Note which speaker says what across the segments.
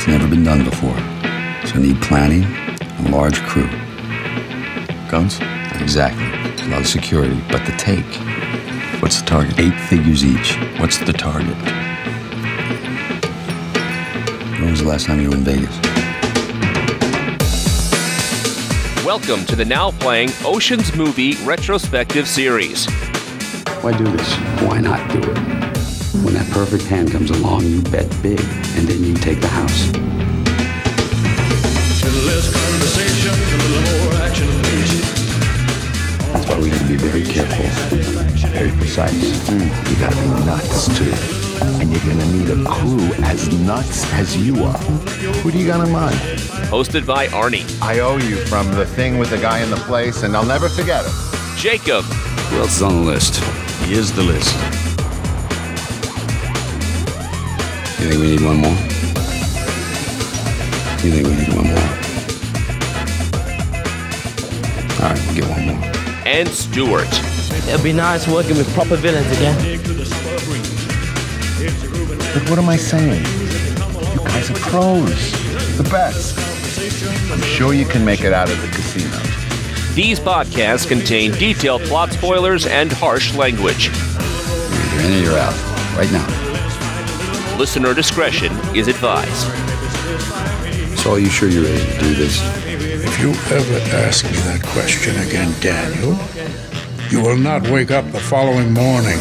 Speaker 1: It's never been done before, so need planning and a large crew.
Speaker 2: Guns?
Speaker 1: Exactly. A lot of security, but the take.
Speaker 2: What's the target?
Speaker 1: Eight figures each.
Speaker 2: What's the target?
Speaker 1: When was the last time you were in Vegas?
Speaker 3: Welcome to the now playing Oceans Movie Retrospective Series.
Speaker 1: Why do this? Why not do it? When that perfect hand comes along, you bet big, and then you take the house.
Speaker 4: less conversation, a little more action, please.
Speaker 1: That's why we need to be very careful, very precise.
Speaker 5: You gotta be nuts too. And you're gonna need a crew as nuts as you are. Who do you got in mind?
Speaker 3: Hosted by Arnie,
Speaker 6: I owe you from the thing with the guy in the place, and I'll never forget it.
Speaker 3: Jacob,
Speaker 1: Who else is on the list?
Speaker 2: Here's the list.
Speaker 1: You think we need one more? You think we need one more? All right, we'll get one more.
Speaker 3: and Stuart.
Speaker 7: It'd be nice working with proper villains again.
Speaker 5: But what am I saying? You guys are pros. The best.
Speaker 6: I'm sure you can make it out of the casino.
Speaker 3: These podcasts contain detailed plot spoilers and harsh language.
Speaker 1: You're in or you're out. Right now.
Speaker 3: Listener discretion is advised.
Speaker 1: So, are you sure you're ready to do this?
Speaker 8: If you ever ask me that question again, Daniel, you will not wake up the following morning.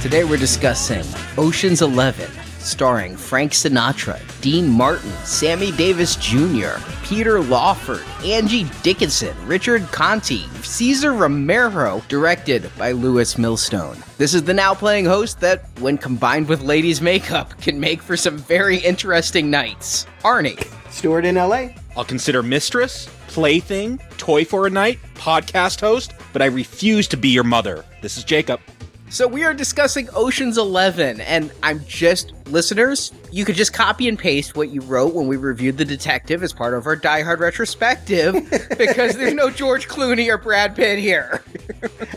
Speaker 9: Today we're discussing Ocean's Eleven, starring Frank Sinatra, Dean Martin, Sammy Davis Jr., Peter Lawford, Angie Dickinson, Richard Conte, Cesar Romero, directed by Lewis Milestone. This is the now playing host that, when combined with ladies' makeup, can make for some very interesting nights. Arnie.
Speaker 10: Stewart in LA.
Speaker 11: I'll consider mistress, plaything, toy for a night, podcast host, but I refuse to be your mother. This is Jacob.
Speaker 9: So we are discussing Ocean's 11 and I'm just listeners, you could just copy and paste what you wrote when we reviewed The Detective as part of our Die Hard retrospective because there's no George Clooney or Brad Pitt here.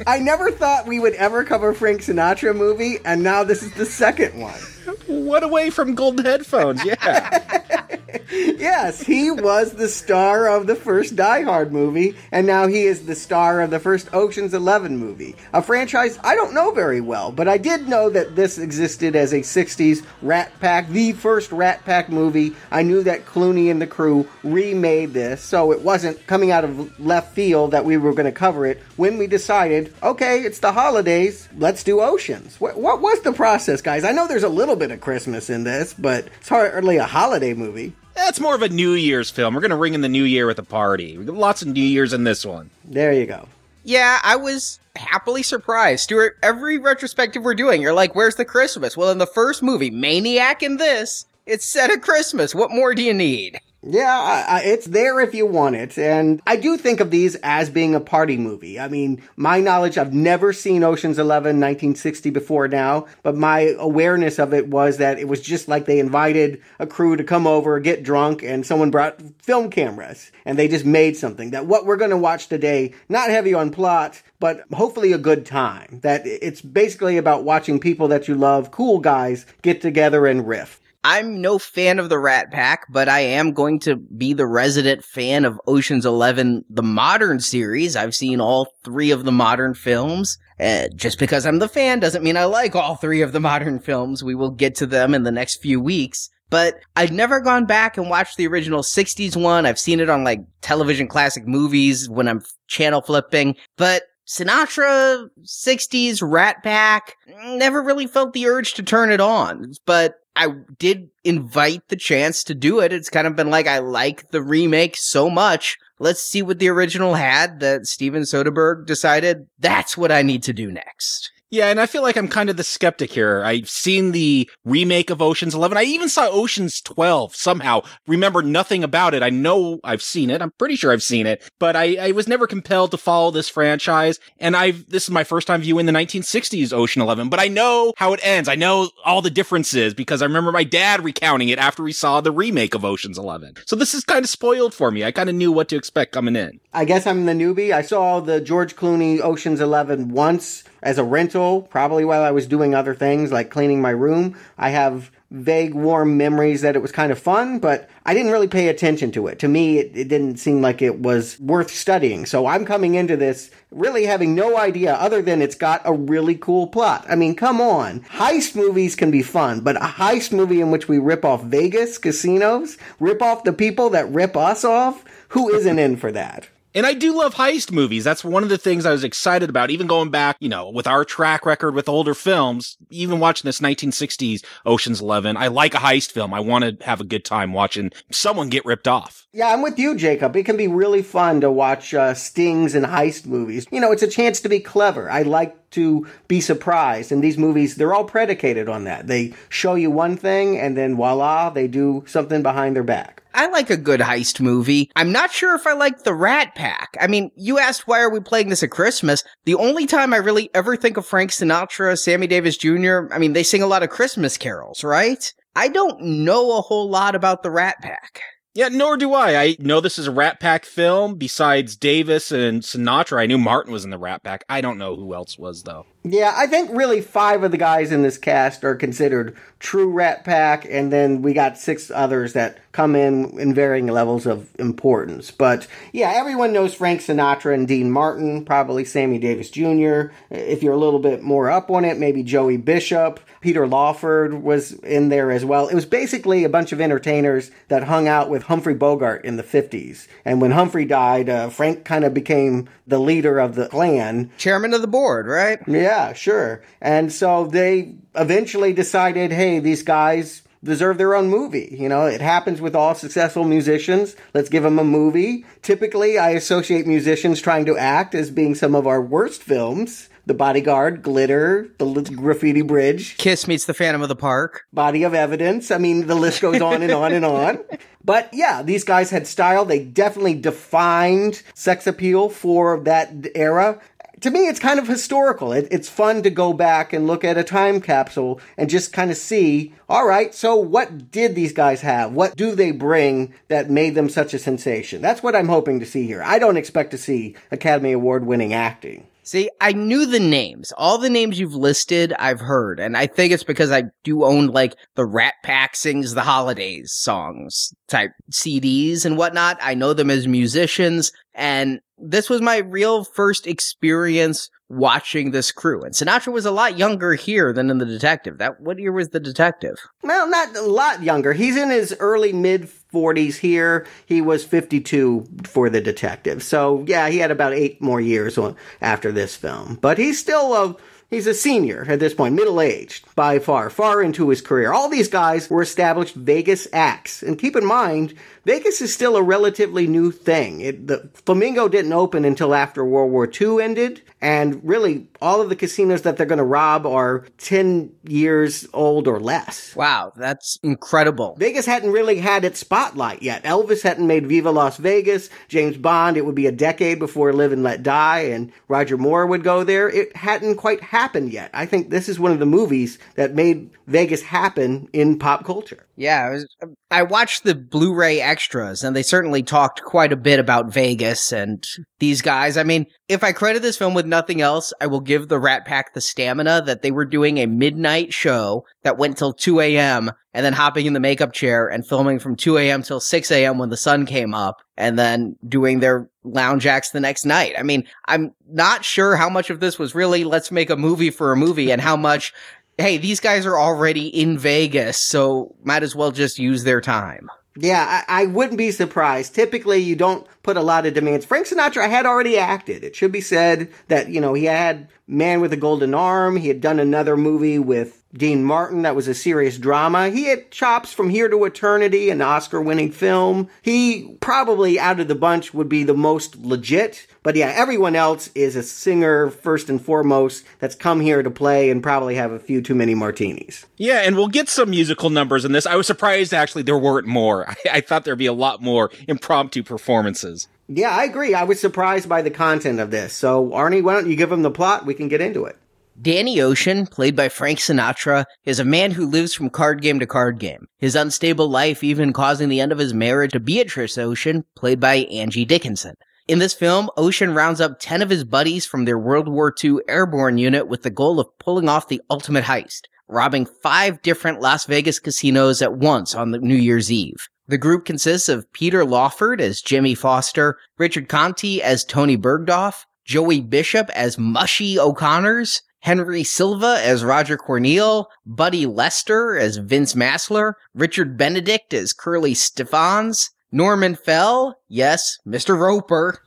Speaker 10: I never thought we would ever cover Frank Sinatra movie, and now this is the second one.
Speaker 11: What away from golden headphones? Yeah.
Speaker 10: Yes, he was the star of the first Die Hard movie, and now he is the star of the first Ocean's Eleven movie. A franchise I don't know very well, but I did know that this existed as a 60s Rat Pack, the first Rat Pack movie. I knew that Clooney and the crew remade this, so it wasn't coming out of left field that we were going to cover it when we decided, okay, it's the holidays, let's do Oceans. What, what was the process, guys? I know there's a little bit of Christmas in this, but it's hardly a holiday movie.
Speaker 11: That's more of a New Year's film. We're going to ring in the New Year with a party. We got lots of New Year's in this one.
Speaker 10: There you go.
Speaker 9: Yeah, I was happily surprised. Stuart, every retrospective we're doing, you're like, where's the Christmas? Well, in the first movie, Maniac in this, it's set at Christmas. What more do you need?
Speaker 10: Yeah, it's there if you want it. And I do think of these as being a party movie. I mean, my knowledge, I've never seen Ocean's 11 1960 before now, but my awareness of it was that it was just like they invited a crew to come over, get drunk, and someone brought film cameras and they just made something that what we're going to watch today, not heavy on plot, but hopefully a good time. That it's basically about watching people that you love, cool guys, get together and riff.
Speaker 9: I'm no fan of the Rat Pack, but I am going to be the resident fan of Ocean's 11, the modern series. I've seen all three of the modern films. Uh, just because I'm the fan doesn't mean I like all three of the modern films. We will get to them in the next few weeks. But I've never gone back and watched the original 60s one. I've seen it on like television classic movies when I'm channel flipping. But Sinatra, 60s, Rat Pack, never really felt the urge to turn it on. But I did invite the chance to do it. It's kind of been like, I like the remake so much. Let's see what the original had that Steven Soderbergh decided that's what I need to do next.
Speaker 11: Yeah, and I feel like I'm kind of the skeptic here. I've seen the remake of Ocean's 11. I even saw Ocean's 12 somehow. Remember nothing about it. I know I've seen it. I'm pretty sure I've seen it, but I, I was never compelled to follow this franchise. And I've, this is my first time viewing the 1960s Ocean 11, but I know how it ends. I know all the differences because I remember my dad recounting it after we saw the remake of Ocean's 11. So this is kind of spoiled for me. I kind of knew what to expect coming in.
Speaker 10: I guess I'm the newbie. I saw the George Clooney Ocean's 11 once as a rental, probably while I was doing other things like cleaning my room. I have vague, warm memories that it was kind of fun, but I didn't really pay attention to it. To me, it, it, didn't seem like it was worth studying. So I'm coming into this really having no idea other than it's got a really cool plot. I mean, come on. Heist movies can be fun, but a heist movie in which we rip off Vegas casinos, rip off the people that rip us off, who isn't in for that?
Speaker 11: And I do love heist movies. That's one of the things I was excited about, even going back, you know, with our track record with older films, even watching this 1960s Ocean's 11. I like a heist film. I want to have a good time watching someone get ripped off.
Speaker 10: Yeah, I'm with you, Jacob. It can be really fun to watch uh, stings and heist movies. You know, it's a chance to be clever. I like to be surprised. And these movies, they're all predicated on that. They show you one thing and then voila, they do something behind their back.
Speaker 9: I like a good heist movie. I'm not sure if I like the Rat Pack. I mean, you asked why are we playing this at Christmas? The only time I really ever think of Frank Sinatra, Sammy Davis Jr., I mean, they sing a lot of Christmas carols, right? I don't know a whole lot about the Rat Pack.
Speaker 11: Yeah, nor do I. I know this is a Rat Pack film. Besides Davis and Sinatra, I knew Martin was in the Rat Pack. I don't know who else was, though.
Speaker 10: Yeah, I think really five of the guys in this cast are considered true Rat Pack, and then we got six others that come in in varying levels of importance. But yeah, everyone knows Frank Sinatra and Dean Martin, probably Sammy Davis Jr. If you're a little bit more up on it, maybe Joey Bishop. Peter Lawford was in there as well. It was basically a bunch of entertainers that hung out with Humphrey Bogart in the 50s. And when Humphrey died, uh, Frank kind of became the leader of the clan.
Speaker 9: Chairman of the board, right?
Speaker 10: Yeah, sure. And so they eventually decided, hey, these guys deserve their own movie. You know, it happens with all successful musicians. Let's give them a movie. Typically, I associate musicians trying to act as being some of our worst films. The Bodyguard, Glitter, The Graffiti Bridge,
Speaker 9: Kiss meets the Phantom of the Park,
Speaker 10: Body of Evidence. I mean, the list goes on and on and on. But yeah, these guys had style. They definitely defined sex appeal for that era to me, it's kind of historical. It, it's fun to go back and look at a time capsule and just kind of see, all right, so what did these guys have? What do they bring that made them such a sensation? That's what I'm hoping to see here. I don't expect to see Academy Award winning acting.
Speaker 9: See, I knew the names. All the names you've listed, I've heard. And I think it's because I do own like the Rat Pack Sings the Holidays songs type CDs and whatnot. I know them as musicians. And this was my real first experience watching this crew. And Sinatra was a lot younger here than in The Detective. That what year was The Detective?
Speaker 10: Well, not a lot younger. He's in his early mid 40s here. He was 52 for The Detective. So, yeah, he had about 8 more years after this film. But he's still a He's a senior at this point, middle aged by far, far into his career. All these guys were established Vegas acts. And keep in mind, Vegas is still a relatively new thing. It, the Flamingo didn't open until after World War II ended, and really all of the casinos that they're going to rob are 10 years old or less.
Speaker 9: Wow, that's incredible.
Speaker 10: Vegas hadn't really had its spotlight yet. Elvis hadn't made Viva Las Vegas. James Bond, it would be a decade before Live and Let Die, and Roger Moore would go there. It hadn't quite happened yet. I think this is one of the movies that made Vegas happen in pop culture.
Speaker 9: Yeah, I, was, I watched the Blu-ray extras, and they certainly talked quite a bit about Vegas and these guys. I mean, if I credit this film with nothing else, I will give the Rat Pack the stamina that they were doing a midnight show that went till 2 a.m. and then hopping in the makeup chair and filming from 2 a.m. till 6 a.m. when the sun came up and then doing their lounge acts the next night. I mean, I'm not sure how much of this was really let's make a movie for a movie and how much hey, these guys are already in Vegas, so might as well just use their time.
Speaker 10: Yeah, I, I, wouldn't be surprised. Typically, you don't put a lot of demands. Frank Sinatra had already acted. It should be said that, you know, he had Man with a Golden Arm. He had done another movie with Dean Martin, that was a serious drama. He had chops from Here to Eternity, an Oscar winning film. He probably out of the bunch would be the most legit. But yeah, everyone else is a singer first and foremost that's come here to play and probably have a few too many martinis.
Speaker 11: Yeah, and we'll get some musical numbers in this. I was surprised actually there weren't more. I, I thought there'd be a lot more impromptu performances.
Speaker 10: Yeah, I agree. I was surprised by the content of this. So, Arnie, why don't you give him the plot? We can get into it.
Speaker 9: Danny Ocean, played by Frank Sinatra, is a man who lives from card game to card game, his unstable life even causing the end of his marriage to Beatrice Ocean, played by Angie Dickinson. In this film, Ocean rounds up 10 of his buddies from their World War II airborne unit with the goal of pulling off the ultimate heist, robbing five different Las Vegas casinos at once on the New Year's Eve. The group consists of Peter Lawford as Jimmy Foster, Richard Conte as Tony Bergdorf, Joey Bishop as Mushy O'Connors, Henry Silva as Roger Cornell, Buddy Lester as Vince Massler, Richard Benedict as Curly Stephans, Norman Fell, yes, Mr. Roper,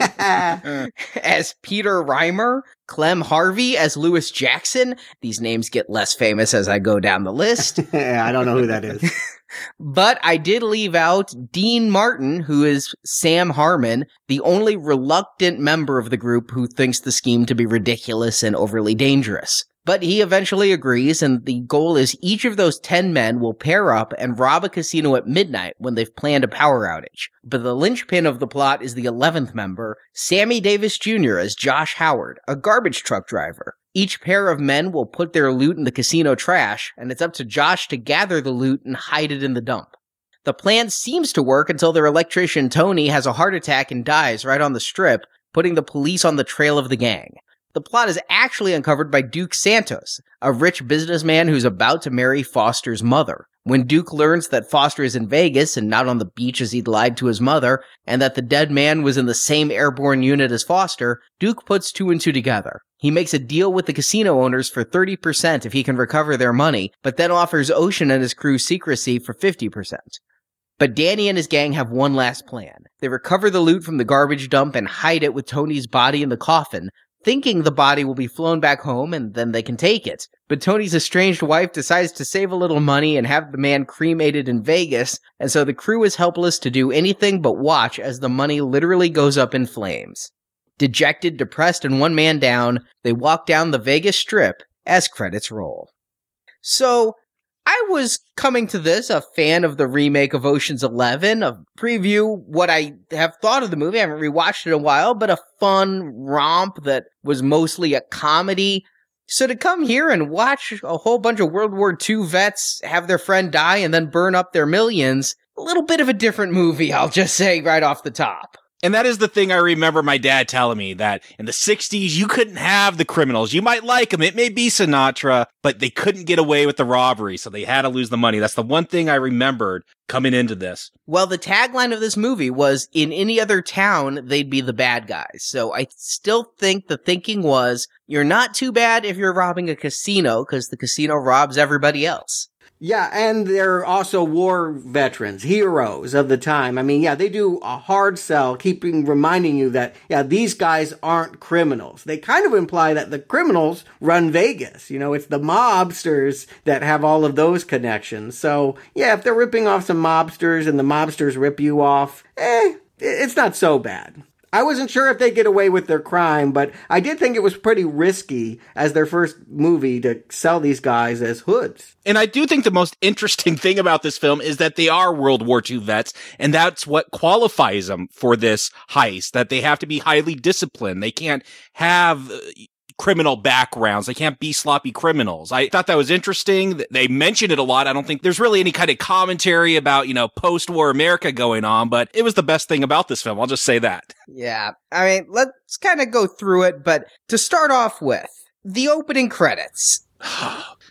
Speaker 9: as Peter Reimer, Clem Harvey as Lewis Jackson. These names get less famous as I go down the list.
Speaker 10: I don't know who that is.
Speaker 9: But I did leave out Dean Martin, who is Sam Harmon, the only reluctant member of the group who thinks the scheme to be ridiculous and overly dangerous. But he eventually agrees, and the goal is each of those 10 men will pair up and rob a casino at midnight when they've planned a power outage. But the linchpin of the plot is the 11th member, Sammy Davis Jr. as Josh Howard, a garbage truck driver. Each pair of men will put their loot in the casino trash, and it's up to Josh to gather the loot and hide it in the dump. The plan seems to work until their electrician Tony has a heart attack and dies right on the strip, putting the police on the trail of the gang. The plot is actually uncovered by Duke Santos, a rich businessman who's about to marry Foster's mother. When Duke learns that Foster is in Vegas and not on the beach as he'd lied to his mother, and that the dead man was in the same airborne unit as Foster, Duke puts two and two together. He makes a deal with the casino owners for 30% if he can recover their money, but then offers Ocean and his crew secrecy for 50%. But Danny and his gang have one last plan. They recover the loot from the garbage dump and hide it with Tony's body in the coffin, thinking the body will be flown back home and then they can take it. But Tony's estranged wife decides to save a little money and have the man cremated in Vegas, and so the crew is helpless to do anything but watch as the money literally goes up in flames. Dejected, depressed, and one man down, they walk down the Vegas Strip as credits roll. So, was coming to this a fan of the remake of Ocean's Eleven, a preview what I have thought of the movie. I haven't rewatched it in a while, but a fun romp that was mostly a comedy. So to come here and watch a whole bunch of World War II vets have their friend die and then burn up their millions, a little bit of a different movie, I'll just say right off the top.
Speaker 11: And that is the thing I remember my dad telling me that in the 60s, you couldn't have the criminals. You might like them. It may be Sinatra, but they couldn't get away with the robbery. So they had to lose the money. That's the one thing I remembered coming into this.
Speaker 9: Well, the tagline of this movie was in any other town, they'd be the bad guys. So I still think the thinking was you're not too bad if you're robbing a casino because the casino robs everybody else.
Speaker 10: Yeah, and they're also war veterans, heroes of the time. I mean, yeah, they do a hard sell, keeping reminding you that, yeah, these guys aren't criminals. They kind of imply that the criminals run Vegas. You know, it's the mobsters that have all of those connections. So, yeah, if they're ripping off some mobsters and the mobsters rip you off, eh, it's not so bad. I wasn't sure if they'd get away with their crime, but I did think it was pretty risky as their first movie to sell these guys as hoods.
Speaker 11: And I do think the most interesting thing about this film is that they are World War II vets, and that's what qualifies them for this heist, that they have to be highly disciplined. They can't have criminal backgrounds. They can't be sloppy criminals. I thought that was interesting. They mentioned it a lot. I don't think there's really any kind of commentary about, you know, post-war America going on, but it was the best thing about this film. I'll just say that.
Speaker 9: Yeah. I mean, let's kind of go through it, but to start off with, the opening credits.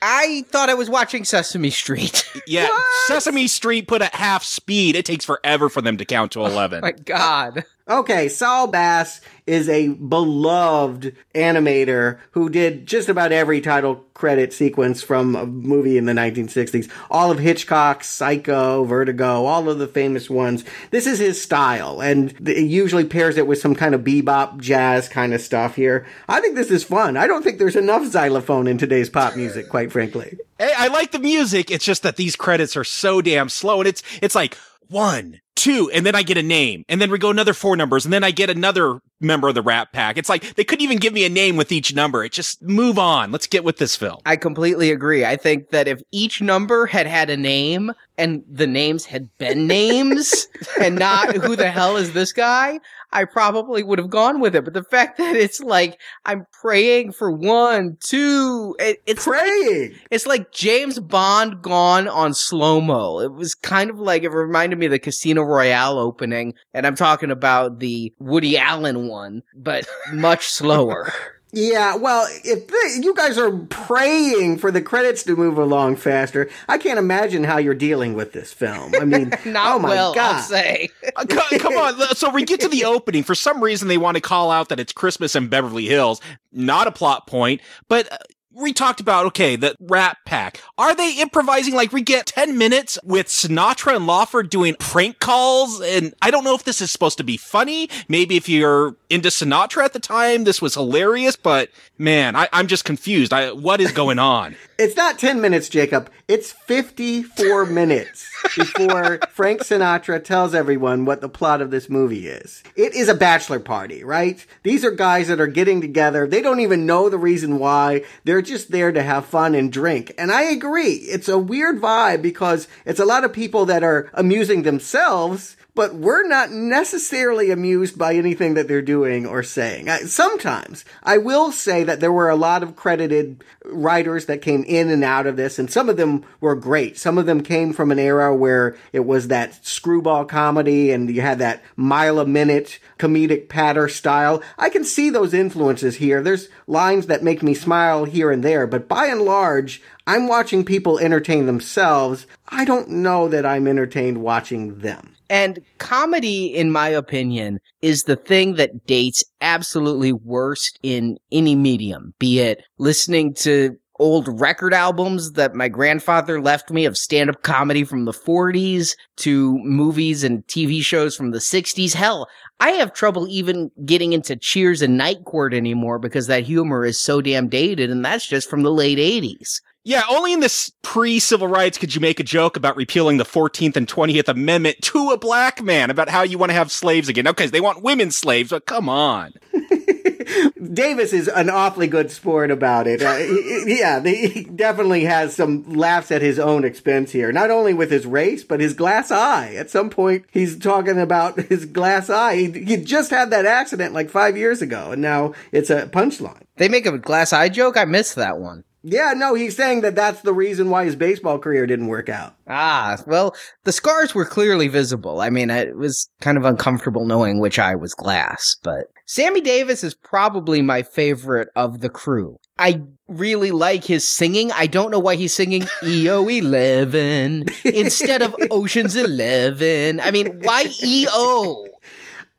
Speaker 9: I thought I was watching Sesame Street.
Speaker 11: yeah, what? Sesame Street put at half speed. It takes forever for them to count to 11.
Speaker 9: Oh my god.
Speaker 10: Okay, Saul Bass is a beloved animator who did just about every title credit sequence from a movie in the 1960s. All of Hitchcock's Psycho, Vertigo, all of the famous ones. This is his style, and it usually pairs it with some kind of bebop jazz kind of stuff here. I think this is fun. I don't think there's enough xylophone in today's pop music, quite frankly.
Speaker 11: Hey, I like the music. It's just that these credits are so damn slow, and it's it's like one, two, and then I get a name, and then we go another four numbers, and then I get another member of the Rat Pack. It's like they couldn't even give me a name with each number. It just move on. Let's get with this film.
Speaker 9: I completely agree. I think that if each number had had a name and the names had been names and not who the hell is this guy, I probably would have gone with it. But the fact that it's like I'm praying for one, two, it, it's
Speaker 10: praying.
Speaker 9: Like, it's like James Bond gone on slow mo. It was kind of like it reminded me of the Casino Royale opening, and I'm talking about the Woody Allen one, but much slower.
Speaker 10: Yeah, well, if the, you guys are praying for the credits to move along faster, I can't imagine how you're dealing with this film. I mean,
Speaker 9: not
Speaker 10: oh my
Speaker 9: well,
Speaker 10: god!
Speaker 9: I'll say.
Speaker 11: Uh, co- come on. So we get to the opening. For some reason, they want to call out that it's Christmas in Beverly Hills. Not a plot point, but. We talked about, okay, the Rat Pack. Are they improvising? Like, we get 10 minutes with Sinatra and Lawford doing prank calls. And I don't know if this is supposed to be funny. Maybe if you're into Sinatra at the time, this was hilarious. But man, I, am just confused. I, what is going on?
Speaker 10: It's not 10 minutes, Jacob. It's 54 minutes before Frank Sinatra tells everyone what the plot of this movie is. It is a bachelor party, right? These are guys that are getting together. They don't even know the reason why. They're just there to have fun and drink. And I agree. It's a weird vibe because it's a lot of people that are amusing themselves but we're not necessarily amused by anything that they're doing or saying. I, sometimes I will say that there were a lot of credited writers that came in and out of this, and some of them were great. Some of them came from an era where it was that screwball comedy and you had that mile a minute comedic patter style. I can see those influences here. There's lines that make me smile here and there, but by and large, I'm watching people entertain themselves. I don't know that I'm entertained watching them.
Speaker 9: And comedy, in my opinion, is the thing that dates absolutely worst in any medium, be it listening to old record albums that my grandfather left me of stand up comedy from the 40s to movies and TV shows from the 60s. Hell, I have trouble even getting into Cheers and Night Court anymore because that humor is so damn dated, and that's just from the late 80s.
Speaker 11: Yeah, only in this pre civil rights could you make a joke about repealing the 14th and 20th Amendment to a black man about how you want to have slaves again. Okay, they want women slaves, but come on.
Speaker 10: Davis is an awfully good sport about it. Uh, he, yeah, he definitely has some laughs at his own expense here. Not only with his race, but his glass eye. At some point, he's talking about his glass eye. He, he just had that accident like five years ago, and now it's a punchline.
Speaker 9: They make a glass eye joke? I missed that one.
Speaker 10: Yeah, no, he's saying that that's the reason why his baseball career didn't work out.
Speaker 9: Ah, well, the scars were clearly visible. I mean, it was kind of uncomfortable knowing which eye was glass, but Sammy Davis is probably my favorite of the crew. I really like his singing. I don't know why he's singing EO 11 instead of Ocean's 11. I mean, why EO?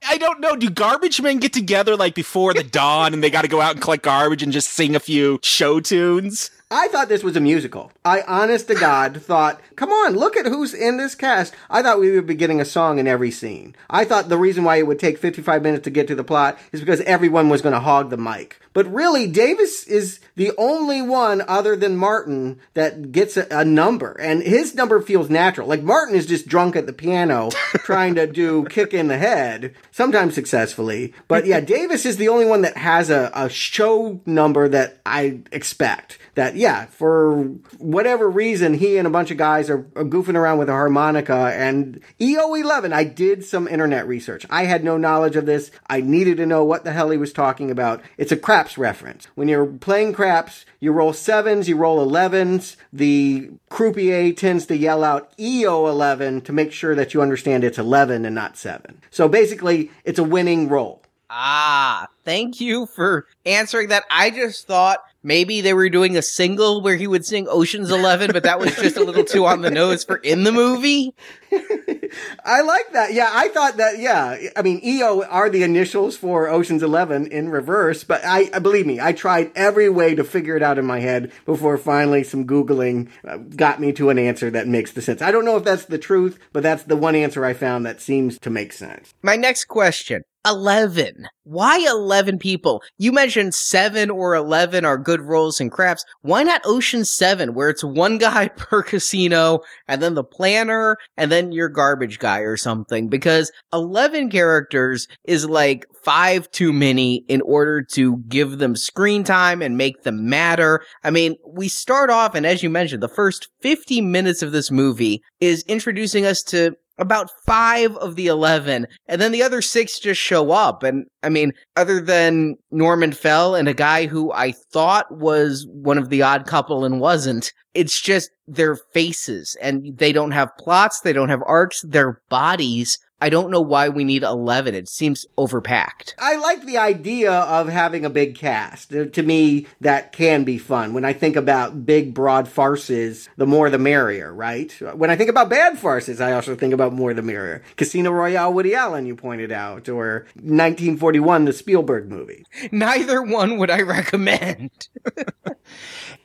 Speaker 11: I don't know. Do garbage men get together like before the dawn and they got to go out and collect garbage and just sing a few show tunes?
Speaker 10: I thought this was a musical. I, honest to God, thought, come on, look at who's in this cast. I thought we would be getting a song in every scene. I thought the reason why it would take 55 minutes to get to the plot is because everyone was going to hog the mic. But really, Davis is the only one other than Martin that gets a, a number. And his number feels natural. Like Martin is just drunk at the piano trying to do kick in the head, sometimes successfully. But yeah, Davis is the only one that has a, a show number that I expect that yeah, for whatever reason, he and a bunch of guys are, are goofing around with a harmonica and EO11. I did some internet research. I had no knowledge of this. I needed to know what the hell he was talking about. It's a craps reference. When you're playing craps, you roll sevens, you roll 11s. The croupier tends to yell out EO11 to make sure that you understand it's 11 and not 7. So basically, it's a winning roll.
Speaker 9: Ah, thank you for answering that. I just thought maybe they were doing a single where he would sing Ocean's 11, but that was just a little too on the nose for in the movie.
Speaker 10: I like that. Yeah, I thought that. Yeah, I mean, EO are the initials for Ocean's Eleven in reverse. But I, believe me, I tried every way to figure it out in my head before finally some googling uh, got me to an answer that makes the sense. I don't know if that's the truth, but that's the one answer I found that seems to make sense.
Speaker 9: My next question. 11. Why 11 people? You mentioned 7 or 11 are good rolls and craps. Why not Ocean 7 where it's one guy per casino and then the planner and then your garbage guy or something? Because 11 characters is like five too many in order to give them screen time and make them matter. I mean, we start off and as you mentioned, the first 50 minutes of this movie is introducing us to about five of the 11, and then the other six just show up. And I mean, other than Norman Fell and a guy who I thought was one of the odd couple and wasn't, it's just their faces and they don't have plots, they don't have arcs, their bodies I don't know why we need 11. It seems overpacked.
Speaker 10: I like the idea of having a big cast. Uh, to me, that can be fun. When I think about big, broad farces, the more the merrier, right? When I think about bad farces, I also think about more the merrier. Casino Royale, Woody Allen, you pointed out, or 1941, the Spielberg movie.
Speaker 9: Neither one would I recommend.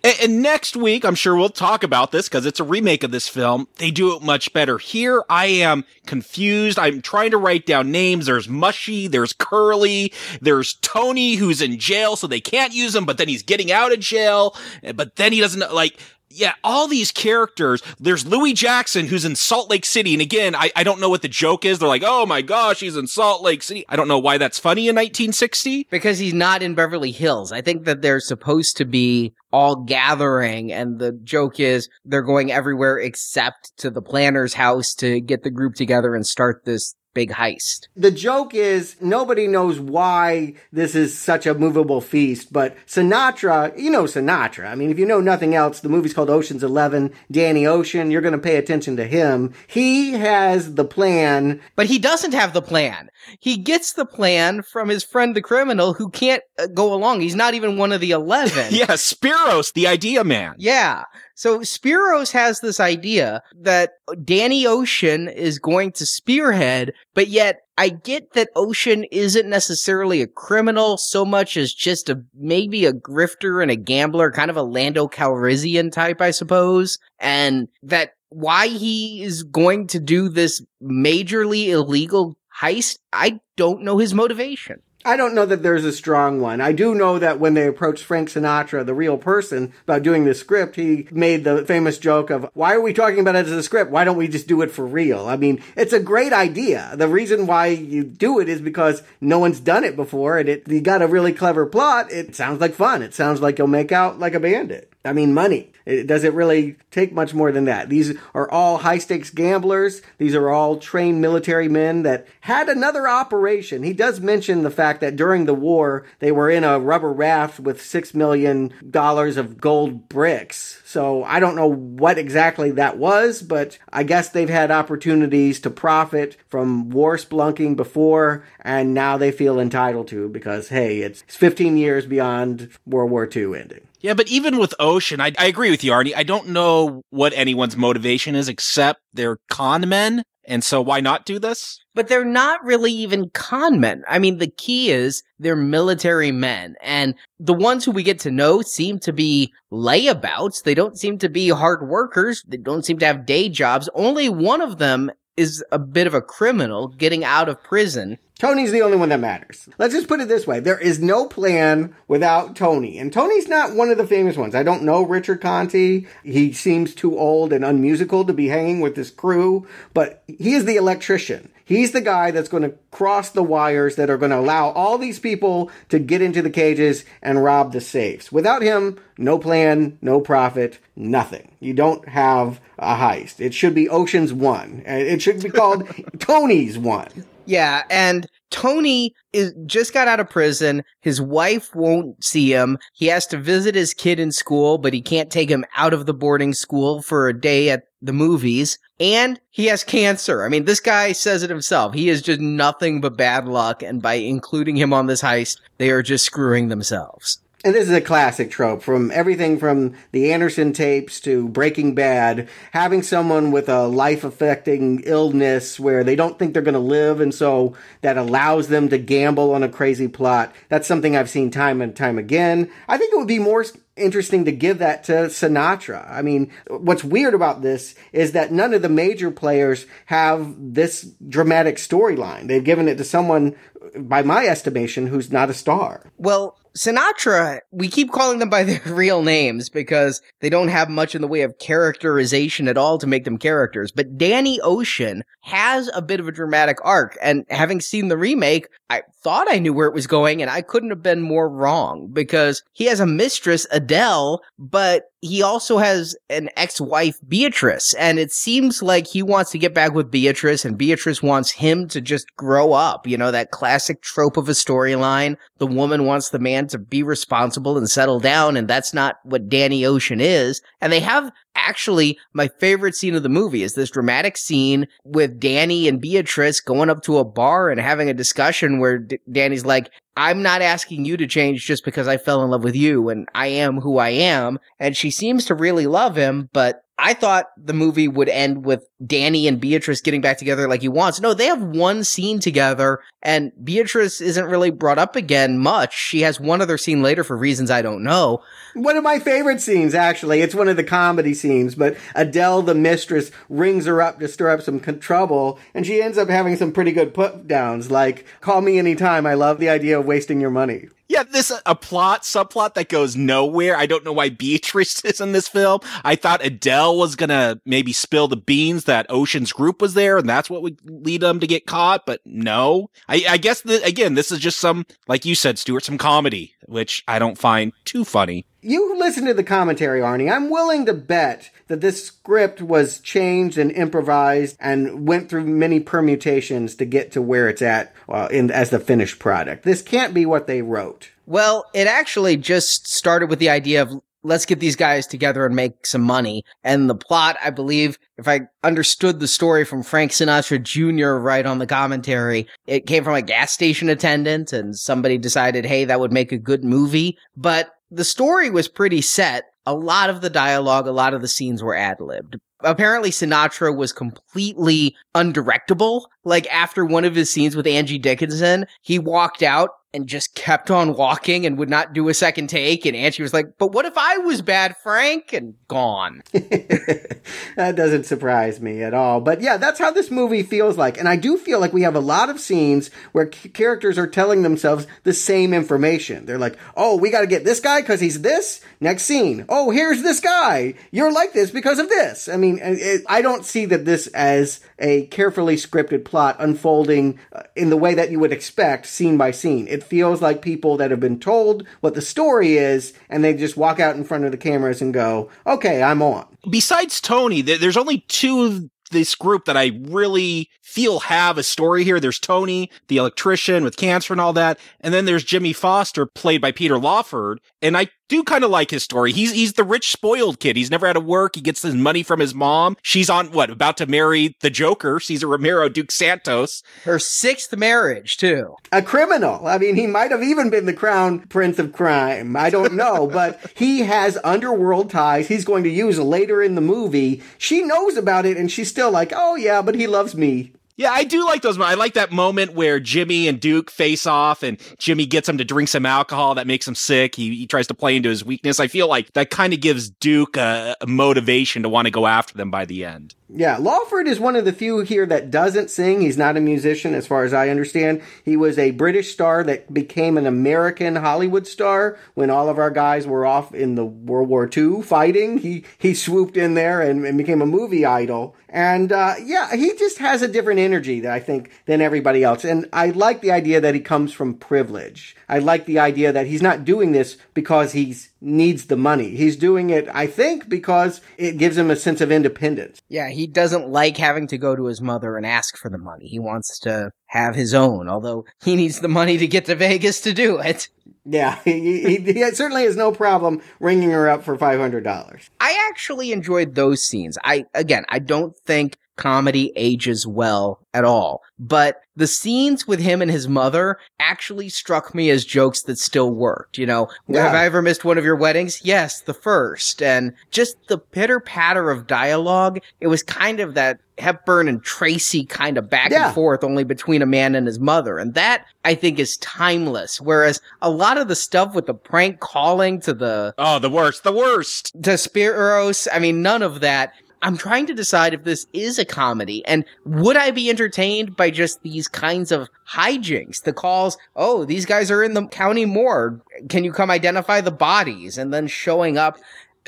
Speaker 11: and, and next week, I'm sure we'll talk about this because it's a remake of this film. They do it much better. Here, I am confused. I'm trying to write down names. There's Mushy, there's Curly, there's Tony who's in jail, so they can't use him, but then he's getting out of jail, but then he doesn't like yeah, all these characters. There's Louis Jackson who's in Salt Lake City. And again, I, I don't know what the joke is. They're like, oh my gosh, he's in Salt Lake City. I don't know why that's funny in 1960.
Speaker 9: Because he's not in Beverly Hills. I think that they're supposed to be all gathering. And the joke is they're going everywhere except to the planner's house to get the group together and start this big heist.
Speaker 10: The joke is nobody knows why this is such a movable feast, but Sinatra, you know Sinatra. I mean, if you know nothing else, the movie's called Ocean's 11, Danny Ocean, you're going to pay attention to him. He has the plan.
Speaker 9: But he doesn't have the plan. He gets the plan from his friend the criminal who can't uh, go along. He's not even one of the 11.
Speaker 11: yeah, Spiros, the idea man.
Speaker 9: Yeah. So Spiros has this idea that Danny Ocean is going to spearhead, but yet I get that Ocean isn't necessarily a criminal so much as just a maybe a grifter and a gambler, kind of a Lando Calrissian type, I suppose. And that why he is going to do this majorly illegal heist, I don't know his motivation.
Speaker 10: I don't know that there's a strong one. I do know that when they approached Frank Sinatra, the real person, about doing the script, he made the famous joke of, why are we talking about it as a script? Why don't we just do it for real? I mean, it's a great idea. The reason why you do it is because no one's done it before and it, you got a really clever plot. It sounds like fun. It sounds like you'll make out like a bandit. I mean, money. It doesn't really take much more than that. These are all high stakes gamblers. These are all trained military men that had another operation. He does mention the fact that during the war, they were in a rubber raft with six million dollars of gold bricks. So I don't know what exactly that was, but I guess they've had opportunities to profit from war splunking before, and now they feel entitled to because, hey, it's 15 years beyond World War II ending.
Speaker 11: Yeah, but even with Ocean, I, I agree with you, Arnie. I don't know what anyone's motivation is except they're con men. And so why not do this?
Speaker 9: But they're not really even con men. I mean, the key is they're military men. And the ones who we get to know seem to be layabouts. They don't seem to be hard workers. They don't seem to have day jobs. Only one of them is a bit of a criminal getting out of prison.
Speaker 10: Tony's the only one that matters. Let's just put it this way. There is no plan without Tony. And Tony's not one of the famous ones. I don't know Richard Conte. He seems too old and unmusical to be hanging with this crew, but he is the electrician. He's the guy that's going to cross the wires that are going to allow all these people to get into the cages and rob the safes. Without him, no plan, no profit, nothing. You don't have a heist. It should be Ocean's One. It should be called Tony's One.
Speaker 9: Yeah, and Tony is just got out of prison. His wife won't see him. He has to visit his kid in school, but he can't take him out of the boarding school for a day at the movies. And he has cancer. I mean, this guy says it himself. He is just nothing but bad luck. And by including him on this heist, they are just screwing themselves.
Speaker 10: And this is a classic trope from everything from the Anderson tapes to Breaking Bad, having someone with a life affecting illness where they don't think they're going to live. And so that allows them to gamble on a crazy plot. That's something I've seen time and time again. I think it would be more interesting to give that to Sinatra. I mean, what's weird about this is that none of the major players have this dramatic storyline. They've given it to someone, by my estimation, who's not a star.
Speaker 9: Well, Sinatra, we keep calling them by their real names because they don't have much in the way of characterization at all to make them characters. But Danny Ocean has a bit of a dramatic arc. And having seen the remake, I thought I knew where it was going and I couldn't have been more wrong because he has a mistress, Adele, but he also has an ex-wife, Beatrice. And it seems like he wants to get back with Beatrice and Beatrice wants him to just grow up. You know, that classic trope of a storyline. The woman wants the man to be responsible and settle down. And that's not what Danny Ocean is. And they have actually my favorite scene of the movie is this dramatic scene with Danny and Beatrice going up to a bar and having a discussion where D- Danny's like, I'm not asking you to change just because I fell in love with you and I am who I am. And she seems to really love him, but I thought the movie would end with Danny and Beatrice getting back together like he wants. No, they have one scene together and Beatrice isn't really brought up again much. She has one other scene later for reasons I don't know.
Speaker 10: One of my favorite scenes, actually. It's one of the comedy scenes, but Adele, the mistress, rings her up to stir up some trouble and she ends up having some pretty good put downs like, call me anytime. I love the idea of wasting your money.
Speaker 11: Yeah, this uh, a plot subplot that goes nowhere. I don't know why Beatrice is in this film. I thought Adele was gonna maybe spill the beans that Ocean's group was there, and that's what would lead them to get caught. But no, I, I guess again, this is just some, like you said, Stuart, some comedy, which I don't find too funny.
Speaker 10: You listen to the commentary, Arnie. I'm willing to bet that this script was changed and improvised and went through many permutations to get to where it's at uh, in, as the finished product. This can't be what they wrote.
Speaker 9: Well, it actually just started with the idea of let's get these guys together and make some money. And the plot, I believe, if I understood the story from Frank Sinatra Jr. right on the commentary, it came from a gas station attendant and somebody decided, hey, that would make a good movie. But the story was pretty set. A lot of the dialogue, a lot of the scenes were ad libbed. Apparently, Sinatra was completely undirectable. Like, after one of his scenes with Angie Dickinson, he walked out and just kept on walking and would not do a second take. And Angie was like, But what if I was bad, Frank? And gone.
Speaker 10: that doesn't surprise me at all. But yeah, that's how this movie feels like. And I do feel like we have a lot of scenes where c- characters are telling themselves the same information. They're like, oh, we got to get this guy because he's this. Next scene. Oh, here's this guy. You're like this because of this. I mean, it, I don't see that this as a carefully scripted plot unfolding uh, in the way that you would expect scene by scene. It feels like people that have been told what the story is and they just walk out in front of the cameras and go, okay, I'm on.
Speaker 11: Besides Tony, there's only two this group that I really feel have a story here. There's Tony, the electrician with cancer and all that. And then there's Jimmy Foster, played by Peter Lawford. And I do kind of like his story. He's he's the rich spoiled kid. He's never had to work. He gets his money from his mom. She's on what about to marry the Joker, Cesar Romero, Duke Santos.
Speaker 9: Her sixth marriage too.
Speaker 10: A criminal. I mean, he might have even been the crown prince of crime. I don't know, but he has underworld ties. He's going to use later in the movie. She knows about it, and she's still like, "Oh yeah, but he loves me."
Speaker 11: Yeah, I do like those. I like that moment where Jimmy and Duke face off, and Jimmy gets him to drink some alcohol that makes him sick. He, he tries to play into his weakness. I feel like that kind of gives Duke a, a motivation to want to go after them by the end.
Speaker 10: Yeah, Lawford is one of the few here that doesn't sing. He's not a musician, as far as I understand. He was a British star that became an American Hollywood star when all of our guys were off in the World War II fighting. He he swooped in there and, and became a movie idol. And uh, yeah, he just has a different energy that I think than everybody else. And I like the idea that he comes from privilege. I like the idea that he's not doing this because he needs the money. He's doing it, I think, because it gives him a sense of independence.
Speaker 9: Yeah, he doesn't like having to go to his mother and ask for the money. He wants to have his own, although he needs the money to get to Vegas to do it.
Speaker 10: Yeah, he, he, he certainly has no problem ringing her up for $500.
Speaker 9: I actually enjoyed those scenes. I, again, I don't think comedy ages well at all. But the scenes with him and his mother actually struck me as jokes that still worked. You know,
Speaker 10: Yeah.
Speaker 9: have I ever missed one of your weddings? Yes, the first. And just the pitter patter of dialogue, it was kind of that Hepburn and Tracy kind of back
Speaker 10: Yeah.
Speaker 9: and forth only between a man and his mother. And that I think is timeless. Whereas a lot of the stuff with the prank calling to the
Speaker 11: Oh, the worst, the worst.
Speaker 9: to Spiros. I mean, none of that. I'm trying to decide if this is a comedy and would I be entertained by just these kinds of hijinks? The calls, oh, these guys are in the county morgue. Can you come identify the bodies? And then showing up.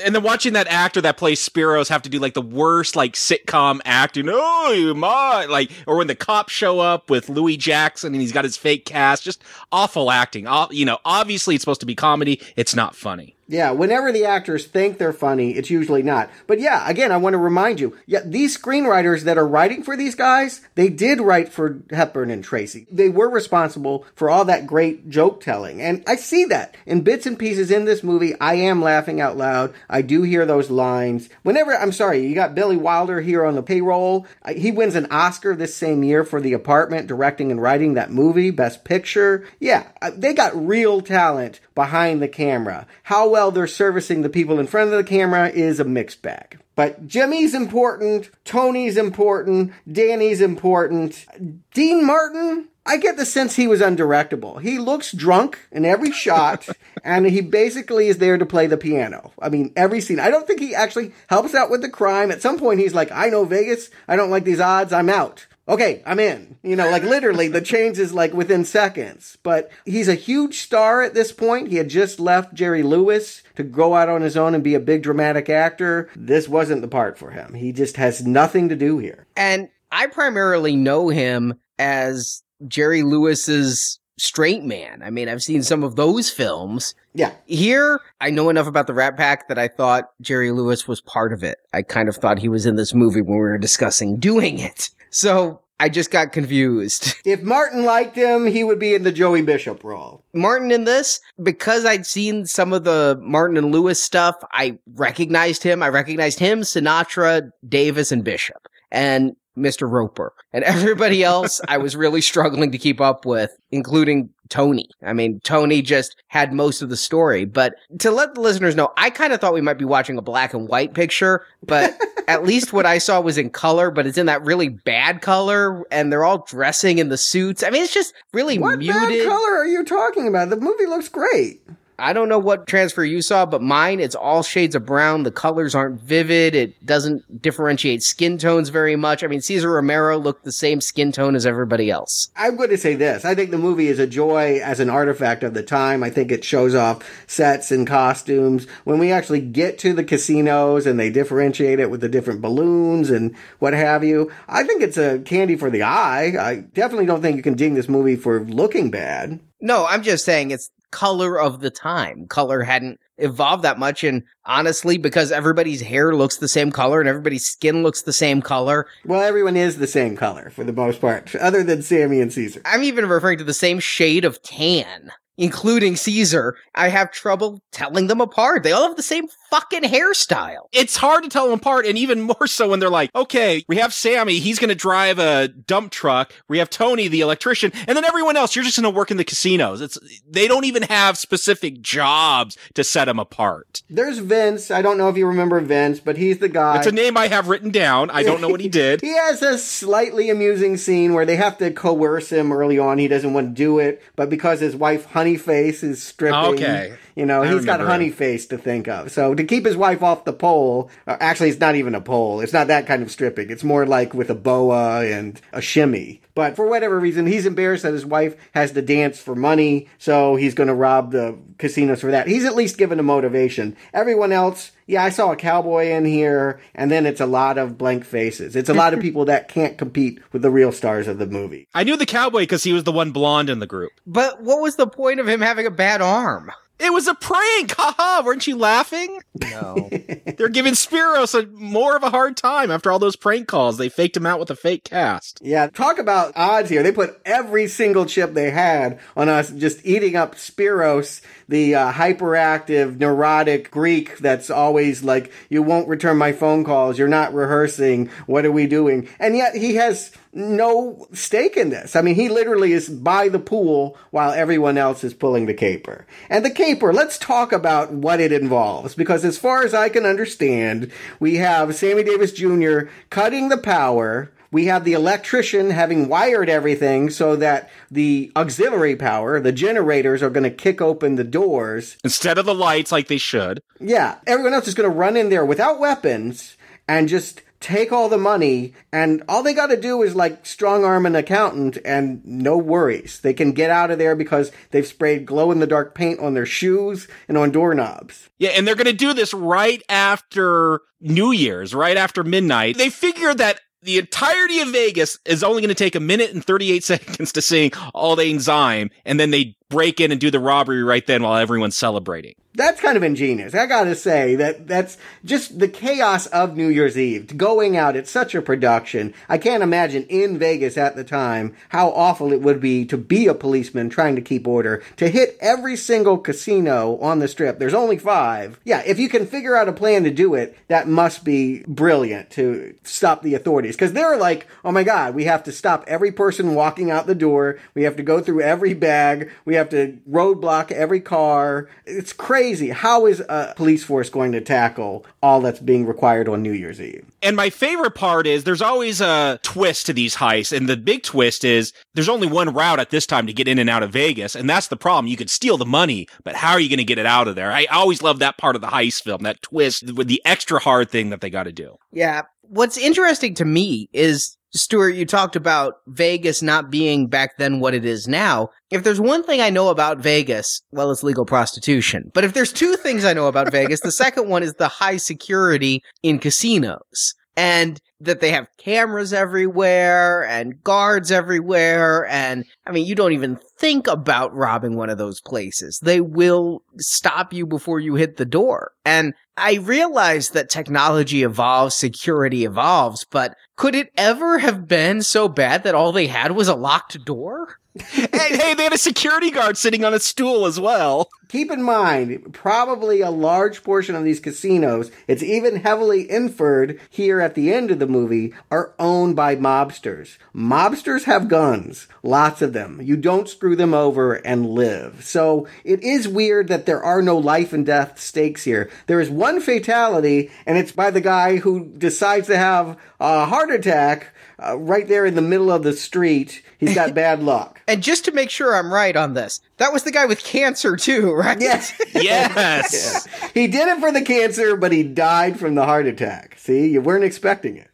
Speaker 11: And then watching that actor that plays Spiros have to do like the worst like sitcom acting. Oh, you might like, or when the cops show up with Louis Jackson and he's got his fake cast, just awful acting. You know, obviously it's supposed to be comedy. It's not funny.
Speaker 10: Yeah, whenever the actors think they're funny, it's usually not. But yeah, again, I want to remind you, yeah, these screenwriters that are writing for these guys, they did write for Hepburn and Tracy. They were responsible for all that great joke telling. And I see that in bits and pieces in this movie. I am laughing out loud. I do hear those lines. Whenever, I'm sorry, you got Billy Wilder here on the payroll. He wins an Oscar this same year for The Apartment, directing and writing that movie, Best Picture. Yeah, they got real talent behind the camera. How well they're servicing the people in front of the camera is a mixed bag. But Jimmy's important, Tony's important, Danny's important. Dean Martin, I get the sense he was undirectable. He looks drunk in every shot, and he basically is there to play the piano. I mean, every scene. I don't think he actually helps out with the crime. At some point, he's like, I know Vegas. I don't like these odds. I'm out. Okay, I'm in. You know, like literally the change is like within seconds. But he's a huge star at this point. He had just left Jerry Lewis to go out on his own and be a big dramatic actor. This wasn't the part for him. He just has nothing to do here.
Speaker 9: And I primarily know him as Jerry Lewis's straight man. I mean, I've seen some of those films.
Speaker 10: Yeah.
Speaker 9: Here, I know enough about the Rat Pack that I thought Jerry Lewis was part of it. I kind of thought he was in this movie when we were discussing doing it. So I just got confused.
Speaker 10: If Martin liked him, he would be in the Joey Bishop role.
Speaker 9: Martin in this, because I'd seen some of the Martin and Lewis stuff, I recognized him. I recognized him, Sinatra, Davis, and Bishop. And Mr. Roper. And everybody else I was really struggling to keep up with, including Tony. I mean, Tony just had most of the story. But to let the listeners know, I kind of thought we might be watching a black and white picture, but at least what I saw was in color, but it's in that really bad color, and they're all dressing in the suits. I mean, it's just really
Speaker 10: What
Speaker 9: muted.
Speaker 10: bad color are you talking about? The movie looks great.
Speaker 9: I don't know what transfer you saw, but mine, it's all shades of brown. The colors aren't vivid. It doesn't differentiate skin tones very much. I mean, Cesar Romero looked the same skin tone as everybody else.
Speaker 10: I'm going to say this. I think the movie is a joy as an artifact of the time. I think it shows off sets and costumes. When we actually get to the casinos and they differentiate it with the different balloons and what have you, I think it's a candy for the eye. I definitely don't think you can ding this movie for looking bad.
Speaker 9: No, I'm just saying it's color of the time. Color hadn't evolved that much. And honestly, because everybody's hair looks the same color and everybody's skin looks the same color,
Speaker 10: Well, everyone is the same color for the most part, other than Sammy and Cesar.
Speaker 9: I'm even referring to the same shade of tan, including Cesar. I have trouble telling them apart. They all have the same fucking hairstyle.
Speaker 11: It's hard to tell them apart, and even more so when they're like, okay, we have Sammy, he's going to drive a dump truck. We have Tony, the electrician, and then everyone else, you're just going to work in the casinos. It's they don't even have specific jobs to set them apart.
Speaker 10: There's Vince. I don't know if you remember Vince, but he's the guy.
Speaker 11: It's a name I have written down. I don't know what he did.
Speaker 10: He has a slightly amusing scene where they have to coerce him early on. He doesn't want to do it, but because his wife Honeyface is stripping,
Speaker 11: Okay.
Speaker 10: You know,
Speaker 11: I
Speaker 10: he's got
Speaker 11: remember him.
Speaker 10: Honeyface to think of. So to keep his wife off the pole, uh, actually, it's not even a pole. It's not that kind of stripping. It's more like with a boa and a shimmy. But for whatever reason, he's embarrassed that his wife has to dance for money, so he's going to rob the casinos for that. He's at least given a motivation. Everyone else, yeah, I saw a cowboy in here, and then it's a lot of blank faces. It's a lot of people that can't compete with the real stars of the movie.
Speaker 11: I knew the cowboy because he was the one blonde in the group.
Speaker 9: But what was the point of him having a bad arm?
Speaker 11: It was a prank. Haha. Weren't you laughing?
Speaker 9: No.
Speaker 11: They're giving Spiros a more of a hard time after all those prank calls. They faked him out with a fake cast.
Speaker 10: Yeah, talk about odds here. They put every single chip they had on us just eating up Spiros, the uh, hyperactive, neurotic Greek that's always like, you won't return my phone calls. You're not rehearsing. What are we doing? And yet he has no stake in this. I mean, he literally is by the pool while everyone else is pulling the caper. And the caper, let's talk about what it involves because as far as I can understand, we have Sammy Davis Jr. cutting the power. We have the electrician having wired everything so that the auxiliary power, the generators are going to kick open the doors.
Speaker 11: Instead of the lights like they should.
Speaker 10: Yeah. Everyone else is going to run in there without weapons and just take all the money and all they got to do is like strong arm an accountant and no worries. They can get out of there because they've sprayed glow in the dark paint on their shoes and on doorknobs.
Speaker 11: Yeah, and they're going to do this right after New Year's, right after midnight. They figure that the entirety of Vegas is only going to take a minute and 38 seconds to sing Auld Lang Syne, and then they break in and do the robbery right then while everyone's celebrating.
Speaker 10: That's kind of ingenious. I gotta say that that's just the chaos of New Year's Eve. Going out at such a production. I can't imagine in Vegas at the time how awful it would be to be a policeman trying to keep order, to hit every single casino on the strip. There's only five. Yeah, if you can figure out a plan to do it, that must be brilliant to stop the authorities. Cause they're like, oh my god, we have to stop every person walking out the door. We have to go through every bag. We have to roadblock every car. It's crazy. How is a police force going to tackle all that's being required on New Year's Eve?
Speaker 11: And my favorite part is there's always a twist to these heists. And the big twist is there's only one route at this time to get in and out of Vegas. And that's the problem. You could steal the money, but how are you going to get it out of there? I always love that part of the heist film, that twist with the extra hard thing that they got to do.
Speaker 9: Yeah. What's interesting to me is Stuart, you talked about Vegas not being back then what it is now. If there's one thing I know about Vegas, well, it's legal prostitution. But if there's two things I know about Vegas, the second one is the high security in casinos. And that they have cameras everywhere and guards everywhere. And I mean, you don't even think about robbing one of those places. They will stop you before you hit the door. And I realize that technology evolves, security evolves, but could it ever have been so bad that all they had was a locked door?
Speaker 11: hey, hey, they had a security guard sitting on a stool as well.
Speaker 10: Keep in mind, probably a large portion of these casinos, it's even heavily inferred here at the end of the movie, are owned by mobsters. Mobsters have guns, lots of them. You don't screw them over and live. So it is weird that there are no life and death stakes here. There is one fatality, and it's by the guy who decides to have a heart attack uh, right there in the middle of the street. He's got bad luck.
Speaker 9: And just to make sure I'm right on this, that was the guy with cancer too, right?
Speaker 10: Yes.
Speaker 11: yes.
Speaker 10: Yeah. He did it for the cancer, but he died from the heart attack. See, you weren't expecting it.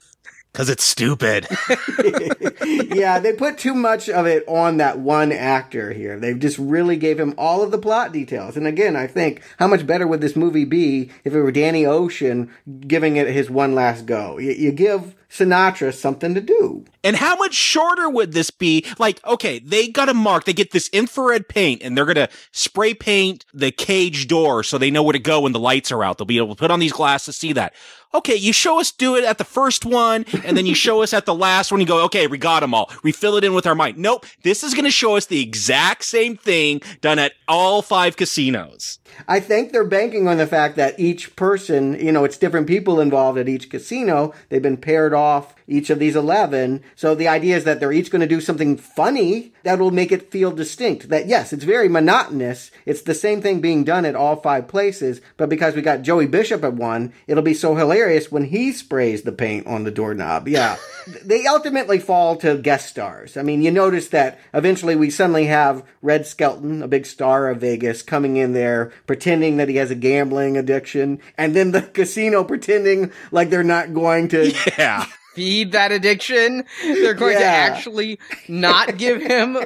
Speaker 11: Cause it's stupid.
Speaker 10: yeah, they put too much of it on that one actor here. They just really gave him all of the plot details. And again, I think how much better would this movie be if it were Danny Ocean giving it his one last go? You, you give Sinatra something to do.
Speaker 11: And how much shorter would this be? Like, okay, they got a mark. They get this infrared paint and they're going to spray paint the cage door so they know where to go when the lights are out. They'll be able to put on these glasses, to see that. Okay, you show us do it at the first one and then you show us at the last one. You go, okay, we got them all. We fill it in with our mind. Nope. This is going to show us the exact same thing done at all five casinos.
Speaker 10: I think they're banking on the fact that each person, you know, it's different people involved at each casino. They've been paired off each of these 11. So the idea is that they're each going to do something funny that will make it feel distinct. That yes, it's very monotonous. It's the same thing being done at all five places, but because we got Joey Bishop at one, it'll be so hilarious when he sprays the paint on the doorknob. Yeah. they ultimately fall to guest stars. I mean, you notice that eventually we suddenly have Red Skelton, a big star of Vegas, coming in there pretending that he has a gambling addiction, and then the casino pretending like they're not going to
Speaker 11: Yeah.
Speaker 9: feed that addiction. They're going to actually not give him,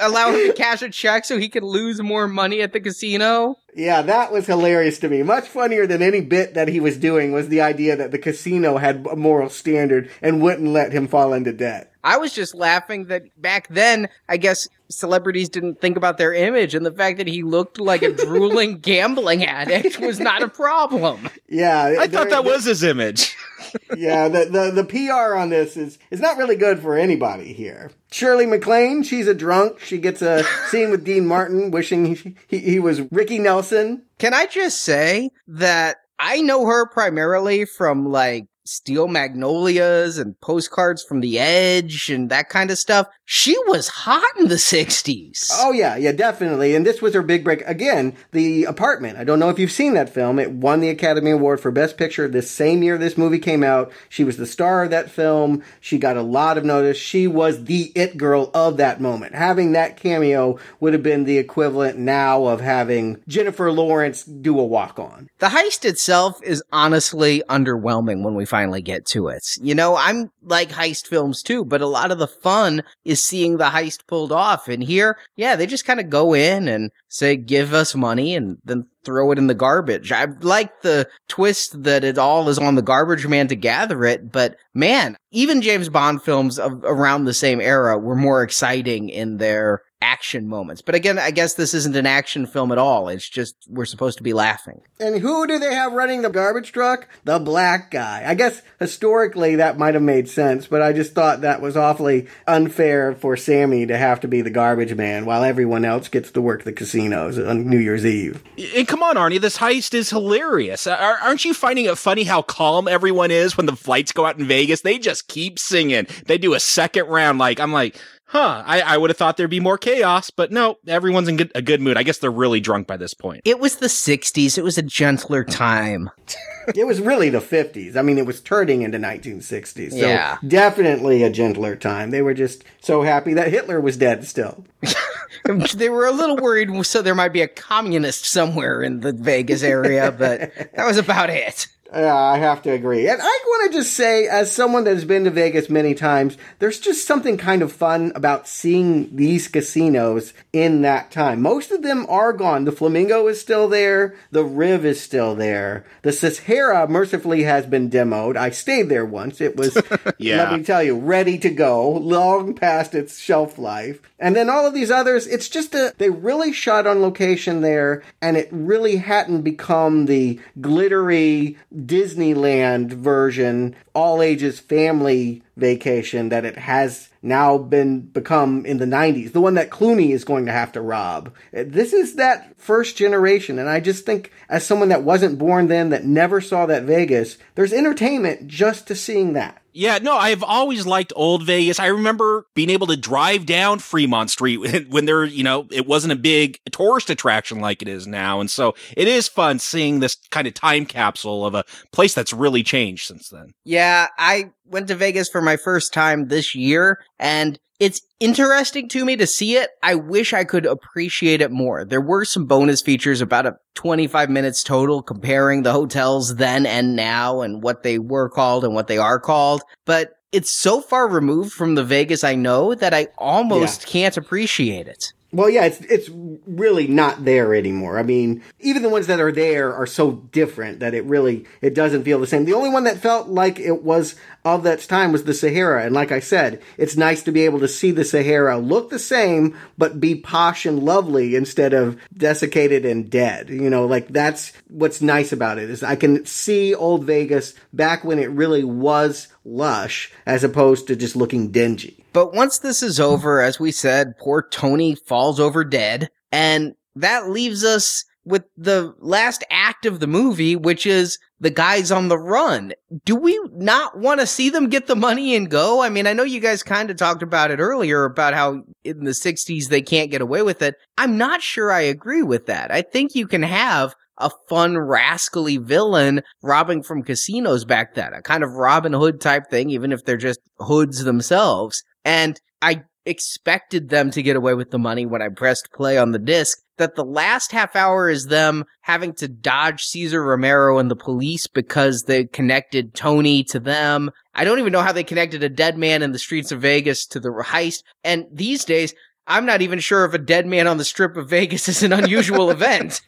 Speaker 9: allow him to cash a check so he can lose more money at the casino.
Speaker 10: Yeah, that was hilarious to me. Much funnier than any bit that he was doing was the idea that the casino had a moral standard and wouldn't let him fall into debt.
Speaker 9: I was just laughing that back then, I guess celebrities didn't think about their image, and the fact that he looked like a drooling gambling addict was not a problem.
Speaker 10: Yeah,
Speaker 11: I thought that was his image.
Speaker 10: yeah, the, the the PR on this is is not really good for anybody here. Shirley MacLaine, she's a drunk. She gets a scene with Dean Martin, wishing he, he, he was Ricky Nelson.
Speaker 9: Can I just say that I know her primarily from like Steel Magnolias and postcards from the Edge and that kind of stuff. She was hot in the 60s.
Speaker 10: Oh, yeah, yeah, definitely. And this was her big break. Again, The Apartment. I don't know if you've seen that film. It won the Academy Award for Best Picture this same year this movie came out. She was the star of that film. She got a lot of notice. She was the it girl of that moment. Having that cameo would have been the equivalent now of having Jennifer Lawrence do a walk on.
Speaker 9: The heist itself is honestly underwhelming when we finally get to it. You know, I'm like heist films too, but a lot of the fun is seeing the heist pulled off. And here, yeah, they just kind of go in and say, give us money and then throw it in the garbage. I like the twist that it all is on the garbage man to gather it, but man, even James Bond films of around the same era were more exciting in their action moments. But again, I guess this isn't an action film at all. It's just we're supposed to be laughing.
Speaker 10: And who do they have running the garbage truck? The black guy. I guess historically that might have made sense, but I just thought that was awfully unfair for Sammy to have to be the garbage man while everyone else gets to work the casinos on New Year's Eve.
Speaker 11: And come on, Arnie, this heist is hilarious. Aren't you finding it funny how calm everyone is when the flights go out in Vegas? They just keep singing. They do a second round. Like, I'm like, huh, I, I would have thought there'd be more chaos, but no, everyone's in good, a good mood. I guess they're really drunk by this point.
Speaker 9: It was the 60s. It was a gentler time.
Speaker 10: it was really the 50s. I mean, it was turning into 1960s. So
Speaker 9: Yeah.
Speaker 10: definitely a gentler time. They were just so happy that Hitler was dead still.
Speaker 9: they were a little worried, so there might be a communist somewhere in the Vegas area, but that was about it.
Speaker 10: Yeah, I have to agree. And I want to just say, as someone that has been to Vegas many times, there's just something kind of fun about seeing these casinos in that time. Most of them are gone. The Flamingo is still there. The Riv is still there. The Sahara mercifully has been demoed. I stayed there once. It was,
Speaker 11: Yeah.
Speaker 10: let me tell you, ready to go, long past its shelf life. And then all of these others, it's just a, they really shot on location there, and it really hadn't become the glittery Disneyland version, all ages family vacation that it has now been become in the 90s. The one that Clooney is going to have to rob. This is that first generation, and I just think as someone that wasn't born then, that never saw that Vegas, there's entertainment just to seeing that.
Speaker 11: Yeah, no, I've always liked old Vegas. I remember being able to drive down Fremont Street when, there, you know, it wasn't a big tourist attraction like it is now. And so it is fun seeing this kind of time capsule of a place that's really changed since then.
Speaker 9: Yeah, I went to Vegas for my first time this year, and it's interesting to me to see it. I wish I could appreciate it more. There were some bonus features about a 25 minutes total comparing the hotels then and now and what they were called and what they are called. But it's so far removed from the Vegas I know that I almost can't appreciate it.
Speaker 10: Well, yeah, it's it's really not there anymore. I mean, even the ones that are there are so different that it really it doesn't feel the same. The only one that felt like it was of that time was the Sahara, and like I said, it's nice to be able to see the Sahara look the same but be posh and lovely instead of desiccated and dead. You know, like that's what's nice about it is I can see old Vegas back when it really was lush as opposed to just looking dingy.
Speaker 9: But once this is over, as we said, poor Tony falls over dead. And that leaves us with the last act of the movie, which is the guys on the run. Do we not want to see them get the money and go? I mean, I know you guys kind of talked about it earlier about how in the 60s they can't get away with it. I'm not sure I agree with that. I think you can have a fun, rascally villain robbing from casinos back then, a kind of Robin Hood type thing, even if they're just hoods themselves. And I expected them to get away with the money when I pressed play on the disc. That the last half hour is them having to dodge Cesar Romero and the police because they connected Tony to them. I don't even know how they connected a dead man in the streets of Vegas to the heist. And these days, I'm not even sure if a dead man on the strip of Vegas is an unusual event.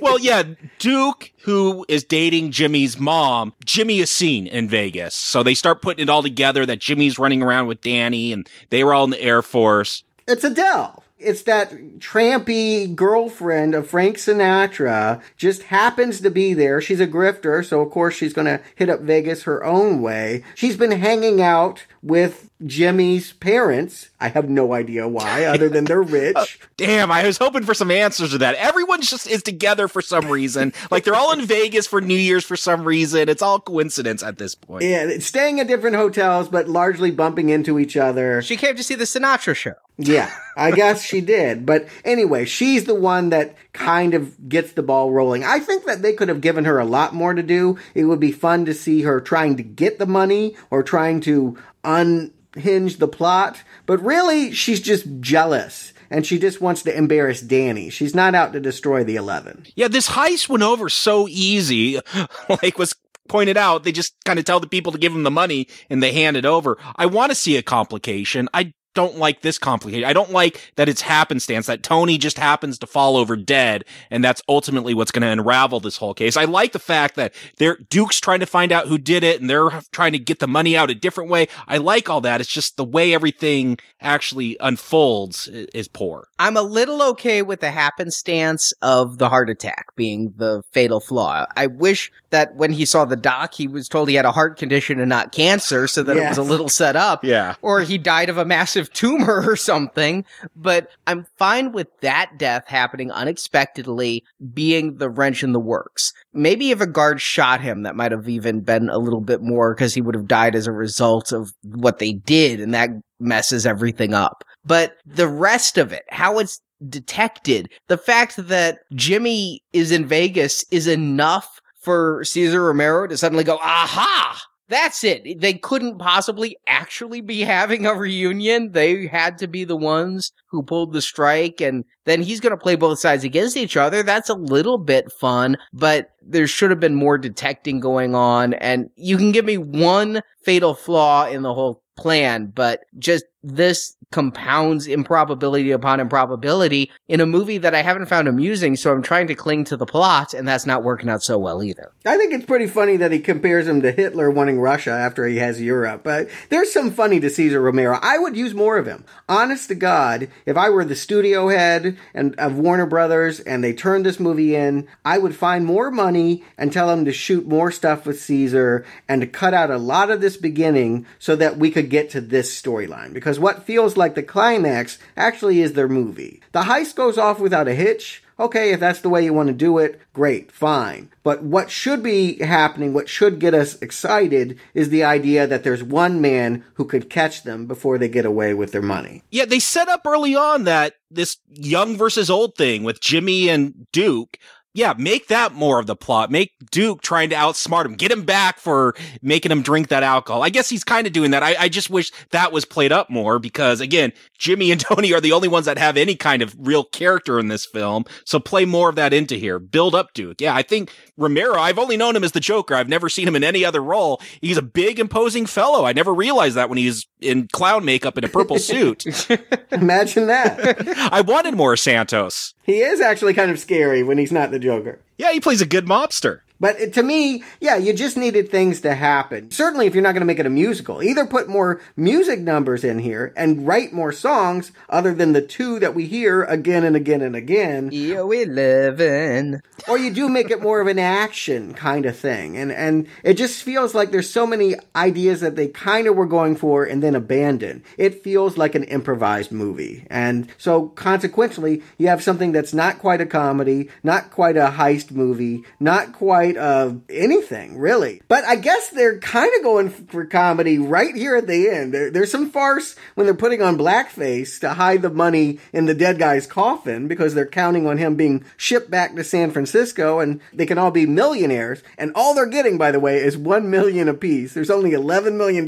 Speaker 11: well, yeah, Duke, who is dating Jimmy's mom, Jimmy is seen in Vegas. So they start putting it all together that Jimmy's running around with Danny and they were all in the Air Force.
Speaker 10: It's Adele. It's that trampy girlfriend of Frank Sinatra just happens to be there. She's a grifter, so of course she's going to hit up Vegas her own way. She's been hanging out with Jimmy's parents. I have no idea why, other than they're rich.
Speaker 11: Oh, damn, I was hoping for some answers to that. Everyone just is together for some reason. Like they're all in Vegas for New Year's for some reason. It's all coincidence at this point.
Speaker 10: Yeah, staying at different hotels, but largely bumping into each other.
Speaker 9: She came to see the Sinatra show.
Speaker 10: Yeah, I guess she did. But anyway, she's the one that kind of gets the ball rolling. I think that they could have given her a lot more to do. It would be fun to see her trying to get the money or trying to unhinge the plot. But really, she's just jealous. And she just wants to embarrass Danny. She's not out to destroy the 11.
Speaker 11: Yeah, this heist went over so easy. like was pointed out, they just kind of tell the people to give them the money and they hand it over. I want to see a complication. I don't like this complicated. I don't like that it's happenstance that Tony just happens to fall over dead, and that's ultimately what's going to unravel this whole case. I like the fact that they're Duke's trying to find out who did it, and they're trying to get the money out a different way. I like all that. It's just the way everything actually unfolds is poor.
Speaker 9: I'm a little okay with the happenstance of the heart attack being the fatal flaw. I wish that when he saw the doc, he was told he had a heart condition and not cancer, so that yes. it was a little set up.
Speaker 11: Yeah.
Speaker 9: Or he died of a massive tumor or something. But I'm fine with that death happening unexpectedly being the wrench in the works. Maybe if a guard shot him, that might have even been a little bit more because he would have died as a result of what they did, and that messes everything up. But the rest of it, how it's detected, the fact that Jimmy is in Vegas is enough for Cesar Romero to suddenly go, aha! That's it. They couldn't possibly actually be having a reunion. They had to be the ones who pulled the strike, and then he's going to play both sides against each other. That's a little bit fun, but there should have been more detecting going on. And you can give me one fatal flaw in the whole plan, but just this compounds improbability upon improbability in a movie that I haven't found amusing, so I'm trying to cling to the plot, and that's not working out so well either.
Speaker 10: I think it's pretty funny that he compares him to Hitler wanting Russia after he has Europe. But there's some funny to Cesar Romero. I would use more of him. Honest to God, if I were the studio head and of Warner Brothers and they turned this movie in, I would find more money and tell them to shoot more stuff with Cesar and to cut out a lot of this beginning so that we could get to this storyline. Because what feels like the climax actually is their movie. The heist goes off without a hitch. Okay, if that's the way you want to do it, great, fine. But what should be happening, what should get us excited, is the idea that there's one man who could catch them before they get away with their money.
Speaker 11: Yeah, they set up early on that this young versus old thing with Jimmy and Duke yeah, make that more of the plot. Make Duke trying to outsmart him. Get him back for making him drink that alcohol. I guess he's kind of doing that. I, I, just wish that was played up more because again, Jimmy and Tony are the only ones that have any kind of real character in this film. So play more of that into here. Build up Duke. Yeah, I think Romero, I've only known him as the Joker. I've never seen him in any other role. He's a big, imposing fellow. I never realized that when he's in clown makeup in a purple suit.
Speaker 10: Imagine that.
Speaker 11: I wanted more Santos.
Speaker 10: He is actually kind of scary when he's not the Joker.
Speaker 11: Yeah, he plays a good mobster.
Speaker 10: But to me, yeah, you just needed things to happen. Certainly, if you're not going to make it a musical, either put more music numbers in here and write more songs other than the two that we hear again and again and again.
Speaker 9: Yo, 11.
Speaker 10: Or you do make it more of an action kind of thing. And, and it just feels like there's so many ideas that they kind of were going for and then abandoned. It feels like an improvised movie. And so consequently, you have something that's not quite a comedy, not quite a heist movie, not quite quite uh, anything, really. But I guess they're kind of going for comedy right here at the end. There, there's some farce when they're putting on blackface to hide the money in the dead guy's coffin because they're counting on him being shipped back to San Francisco and they can all be millionaires. And all they're getting, by the way, is one million apiece. There's only $11 million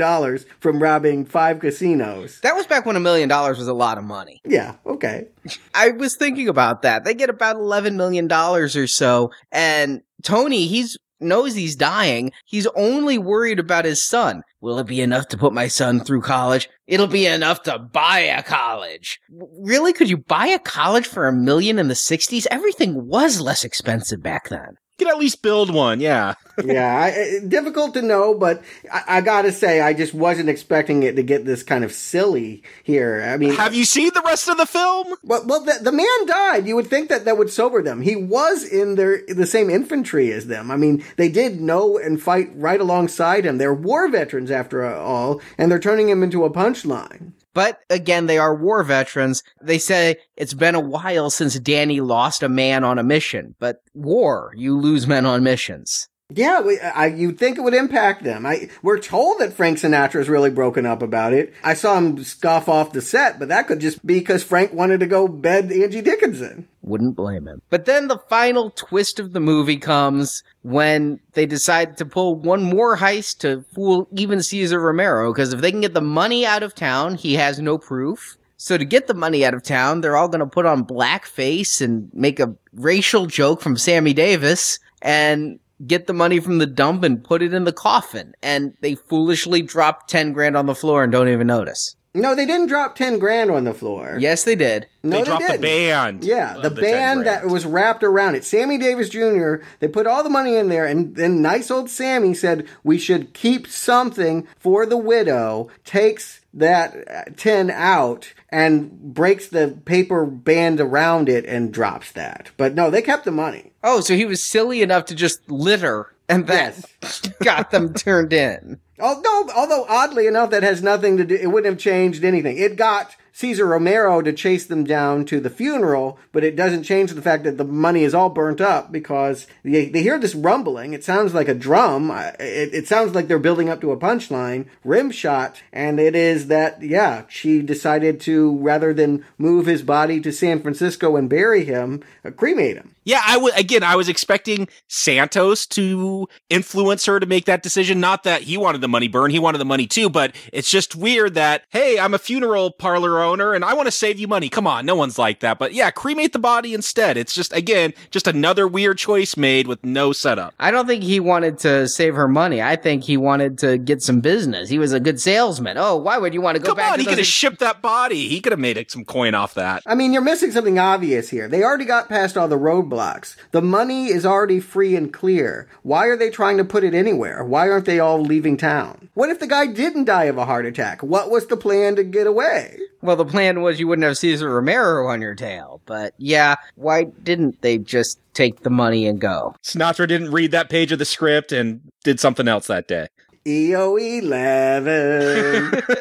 Speaker 10: from robbing five casinos.
Speaker 9: That was back when a million dollars was a lot of money.
Speaker 10: Yeah, okay.
Speaker 9: I was thinking about that. They get about $11 million or so. And Tony, he's knows he's dying. He's only worried about his son. Will it be enough to put my son through college? It'll be enough to buy a college. Really? Could you buy a college for a million in the 60s? Everything was less expensive back then.
Speaker 11: Can at least build one, yeah.
Speaker 10: yeah, I, difficult to know, but I, I gotta say, I just wasn't expecting it to get this kind of silly here. I mean,
Speaker 11: Have you seen the rest of the film?
Speaker 10: well, well the, the man died. You would think that that would sober them. He was in their the same infantry as them. I mean, they did know and fight right alongside him. They're war veterans after all, and they're turning him into a punchline.
Speaker 9: But again, they are war veterans. They say it's been a while since Danny lost a man on a mission. But war, you lose men on missions.
Speaker 10: Yeah, we, I, you'd think it would impact them. I, we're told that Frank Sinatra is really broken up about it. I saw him scoff off the set, but that could just be because Frank wanted to go bed Angie Dickinson.
Speaker 9: Wouldn't blame him. But then the final twist of the movie comes when they decide to pull one more heist to fool even Cesar Romero. Because if they can get the money out of town, he has no proof. So to get the money out of town, they're all going to put on blackface and make a racial joke from Sammy Davis and get the money from the dump and put it in the coffin. And they foolishly drop 10 grand on the floor and don't even notice.
Speaker 10: No, they didn't drop 10 grand on the floor.
Speaker 9: Yes, they did.
Speaker 10: No,
Speaker 11: they dropped the
Speaker 10: didn't.
Speaker 11: band.
Speaker 10: Yeah,
Speaker 11: of
Speaker 10: the, band that was wrapped around it. Sammy Davis Jr., they put all the money in there, and then nice old Sammy said, We should keep something for the widow, takes that uh, 10 out, and breaks the paper band around it and drops that. But no, they kept the money.
Speaker 9: Oh, so he was silly enough to just litter and that got them turned in.
Speaker 10: Although, although oddly enough, that has nothing to do. It wouldn't have changed anything. It got Cesar Romero to chase them down to the funeral, but it doesn't change the fact that the money is all burnt up because they, they hear this rumbling. It sounds like a drum. It, it sounds like they're building up to a punchline, rim shot, and it is that yeah, she decided to rather than move his body to San Francisco and bury him, uh, cremate him.
Speaker 11: Yeah, I would again. I was expecting Santos to influence her to make that decision. Not that he wanted the money burn; he wanted the money too. But it's just weird that hey, I'm a funeral parlor owner and I want to save you money. Come on, no one's like that. But yeah, cremate the body instead. It's just again just another weird choice made with no setup.
Speaker 9: I don't think he wanted to save her money. I think he wanted to get some business. He was a good salesman. Oh, why would you want to go
Speaker 11: Come
Speaker 9: back
Speaker 11: on,
Speaker 9: to
Speaker 11: he could have shipped that body. He could have made some coin off that.
Speaker 10: I mean, you're missing something obvious here. They already got past all the roadblocks. The money is already free and clear. Why are they trying to put it anywhere? Why aren't they all leaving town? What if the guy didn't die of a heart attack? What was the plan to get away?
Speaker 9: Well, the plan was you wouldn't have Cesar Romero on your tail. But yeah, why didn't they just take the money and go?
Speaker 11: Sinatra didn't read that page of the script and did something else that day.
Speaker 10: EO 11.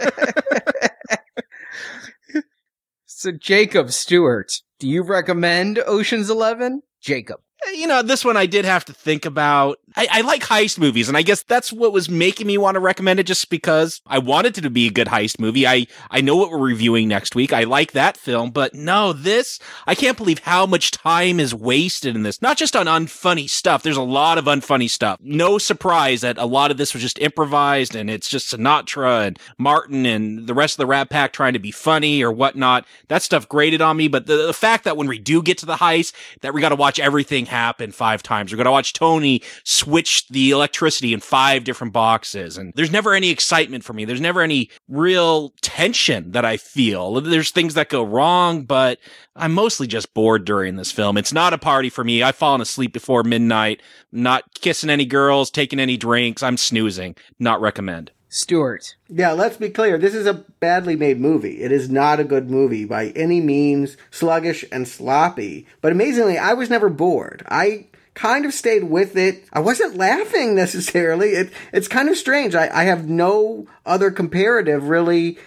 Speaker 9: So, Jacob Stuart, do you recommend Ocean's Eleven? Jacob.
Speaker 11: You know, this one I did have to think about. I, I like heist movies, and I guess that's what was making me want to recommend it just because I wanted it to be a good heist movie. I, I know what we're reviewing next week. I like that film, but no, this, I can't believe how much time is wasted in this. Not just on unfunny stuff. There's a lot of unfunny stuff. No surprise that a lot of this was just improvised and it's just Sinatra and Martin and the rest of the Rat Pack trying to be funny or whatnot. That stuff grated on me, but the, the fact that when we do get to the heist, that we got to watch everything happen five times. We're going to watch Tony switch the electricity in five different boxes. And there's never any excitement for me. There's never any real tension that I feel. There's things that go wrong, but I'm mostly just bored during this film. It's not a party for me. I've fallen asleep before midnight, not kissing any girls, taking any drinks. I'm snoozing. Not recommend.
Speaker 9: Stuart.
Speaker 10: Yeah, let's be clear. This is a badly made movie. It is not a good movie by any means, sluggish and sloppy. But amazingly, I was never bored. I kind of stayed with it. I wasn't laughing necessarily. It, it's kind of strange. I, I have no other comparative really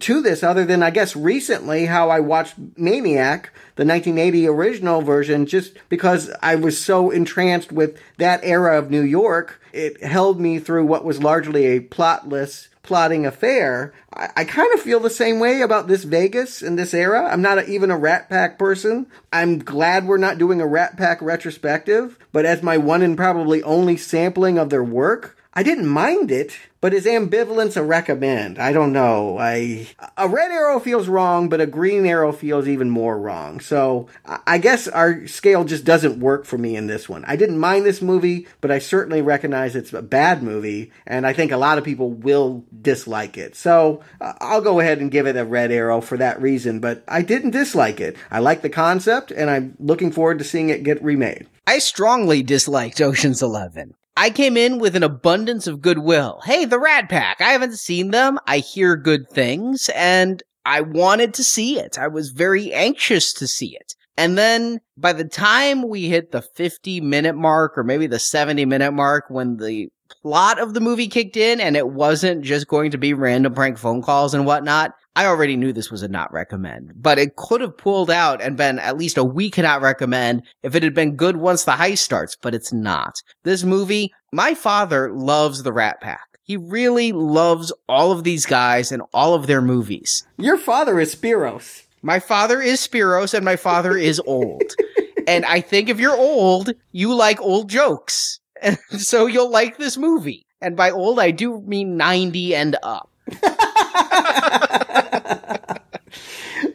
Speaker 10: to this other than I guess recently how I watched Maniac, the 1980 original version, just because I was so entranced with that era of New York. It held me through what was largely a plotless plotting affair. I, I kind of feel the same way about this Vegas and this era. I'm not a, even a Rat Pack person. I'm glad we're not doing a Rat Pack retrospective, but as my one and probably only sampling of their work, I didn't mind it, but is ambivalence a recommend? I don't know. I a red arrow feels wrong, but a green arrow feels even more wrong. So I- guess our scale just doesn't work for me in this one. I didn't mind this movie, but I certainly recognize it's a bad movie, and I think a lot of people will dislike it. So uh, I'll go ahead and give it a red arrow for that reason. But I didn't dislike it. I like the concept, and I'm looking forward to seeing it get remade.
Speaker 9: I strongly disliked Ocean's Eleven. I came in with an abundance of goodwill. Hey, the Rat Pack. I haven't seen them. I hear good things and I wanted to see it. I was very anxious to see it. And then by the time we hit the 50 minute mark or maybe the 70 minute mark when the plot of the movie kicked in and it wasn't just going to be random prank phone calls and whatnot, I already knew this was a not recommend, but it could have pulled out and been at least a we cannot recommend if it had been good once the heist starts, but it's not. This movie, my father loves the Rat Pack. He really loves all of these guys and all of their movies.
Speaker 10: Your father is Spiros.
Speaker 9: My father is Spiros and my father is old. and I think if you're old, you like old jokes. And so you'll like this movie. And by old, I do mean 90 and up.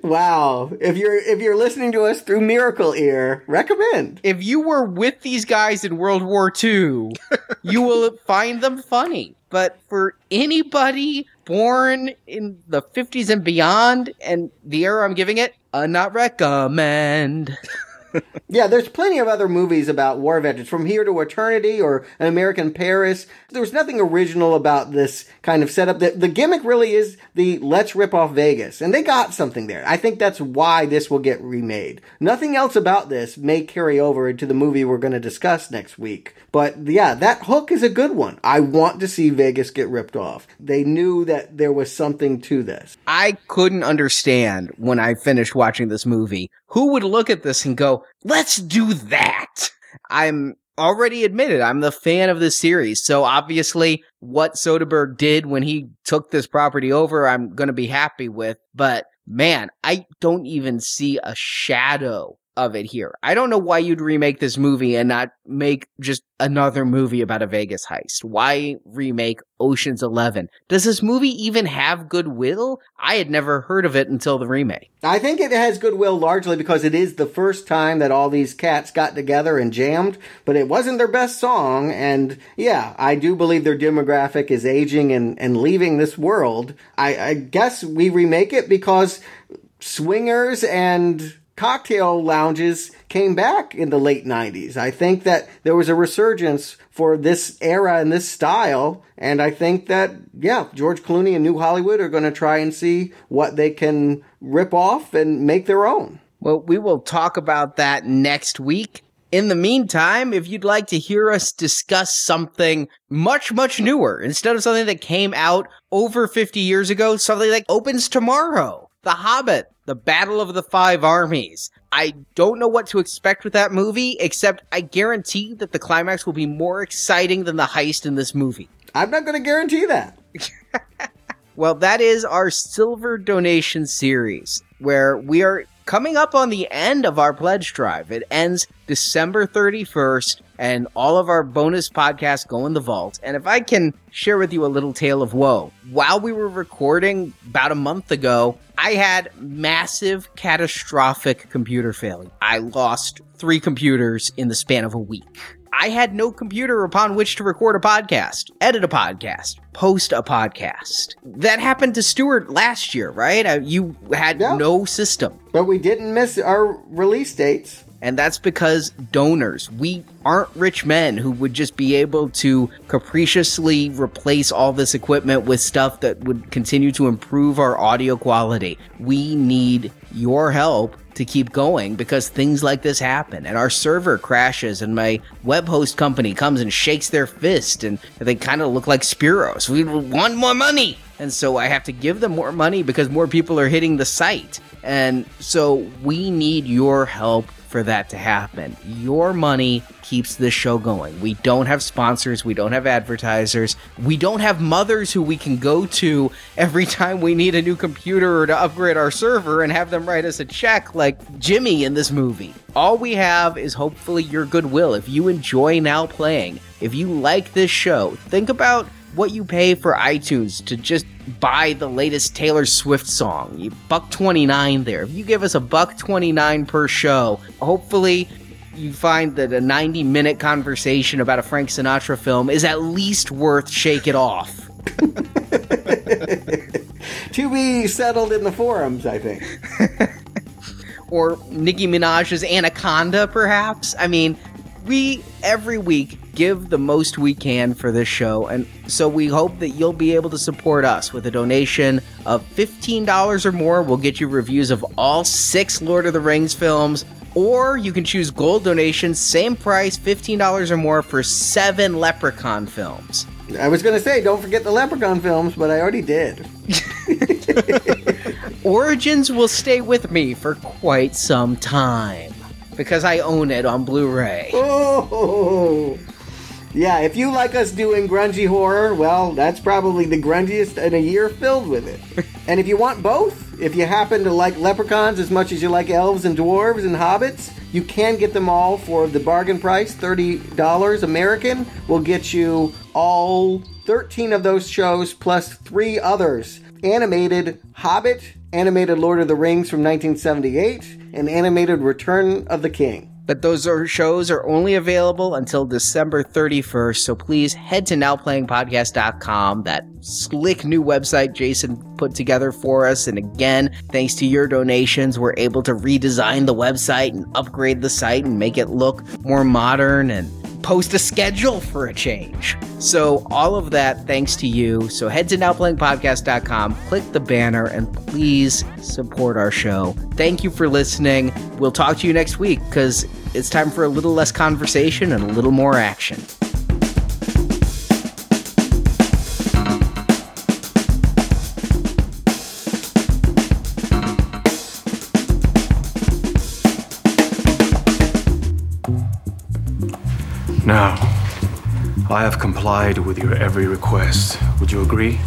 Speaker 10: Wow. If you're if you're listening to us through Miracle Ear, recommend.
Speaker 9: If you were with these guys in World War II, you will find them funny. But for anybody born in the 50s and beyond, and the era I'm giving it, a not recommend.
Speaker 10: Yeah, there's plenty of other movies about war veterans, From Here to Eternity or An American Paris. There was nothing original about this kind of setup. The, the gimmick really is the let's rip off Vegas, and they got something there. I think that's why this will get remade. Nothing else about this may carry over into the movie we're going to discuss next week. But yeah, that hook is a good one. I want to see Vegas get ripped off. They knew that there was something to this.
Speaker 9: I couldn't understand when I finished watching this movie who would look at this and go, let's do that. I'm already admitted I'm the fan of this series. So obviously what Soderbergh did when he took this property over, I'm going to be happy with. But man, I don't even see a shadow of it here. I don't know why you'd remake this movie and not make just another movie about a Vegas heist. Why remake Ocean's 11? Does this movie even have goodwill? I had never heard of it until the remake.
Speaker 10: I think it has goodwill largely because it is the first time that all these cats got together and jammed, but it wasn't their best song. And yeah, I do believe their demographic is aging and, and leaving this world. I, I guess we remake it because swingers and cocktail lounges came back in the late 90s. I think that there was a resurgence for this era and this style. And I think that, yeah, George Clooney and New Hollywood are going to try and see what they can rip off and make their own.
Speaker 9: Well, we will talk about that next week. In the meantime, if you'd like to hear us discuss something much, much newer, instead of something that came out over 50 years ago, something that opens tomorrow, The Hobbit, The Battle of the Five Armies. I don't know what to expect with that movie, except I guarantee that the climax will be more exciting than the heist in this movie.
Speaker 10: I'm not going to guarantee that.
Speaker 9: Well, that is our silver donation series, where we are coming up on the end of our pledge drive. It ends December 31st, and all of our bonus podcasts go in the vault. And if I can share with you a little tale of woe, while we were recording about a month ago, I had massive, catastrophic computer failure. I lost three computers in the span of a week. I had no computer upon which to record a podcast, edit a podcast, post a podcast. That happened to Stuart last year, right? Uh, You had
Speaker 10: Yeah.
Speaker 9: no system.
Speaker 10: But we didn't miss our release dates.
Speaker 9: And that's because donors, we aren't rich men who would just be able to capriciously replace all this equipment with stuff that would continue to improve our audio quality. We need your help to keep going because things like this happen and our server crashes and my web host company comes and shakes their fist and they kind of look like Spiros. We want more money. And so I have to give them more money because more people are hitting the site. And so we need your help for that to happen. Your money keeps this show going. We don't have sponsors, we don't have advertisers, we don't have mothers who we can go to every time we need a new computer or to upgrade our server and have them write us a check like Jimmy in this movie. All we have is hopefully your goodwill. If you enjoy now playing, if you like this show, think about what you pay for iTunes to just buy the latest Taylor Swift song. You buck 29 there. If you give us a buck 29 per show, hopefully you find that a 90 minute conversation about a Frank Sinatra film is at least worth Shake It Off.
Speaker 10: to be settled in the forums, I think.
Speaker 9: or Nicki Minaj's Anaconda, perhaps. I mean, we every week give the most we can for this show, and so we hope that you'll be able to support us with a donation of $15 or more. We'll get you reviews of all six Lord of the Rings films, or you can choose gold donations, same price, $15 or more for seven Leprechaun films.
Speaker 10: I was going to say, don't forget the Leprechaun films, but I already did.
Speaker 9: Origins will stay with me for quite some time because I own it on Blu ray.
Speaker 10: Oh! Yeah, if you like us doing grungy horror, well, that's probably the grungiest in a year filled with it. and if you want both, if you happen to like leprechauns as much as you like elves and dwarves and hobbits, you can get them all for the bargain price $30 American. will get you all 13 of those shows plus three others animated Hobbit, animated Lord of the Rings from 1978, and animated Return of the King.
Speaker 9: But those are shows are only available until December 31st. So please head to nowplayingpodcast.com, that slick new website Jason put together for us. And again, thanks to your donations, we're able to redesign the website and upgrade the site and make it look more modern and post a schedule for a change. So, all of that thanks to you. So, head to nowplayingpodcast.com, click the banner, and please support our show. Thank you for listening. We'll talk to you next week because it's time for a little less conversation and a little more action.
Speaker 12: I have complied with your every request. Would you agree?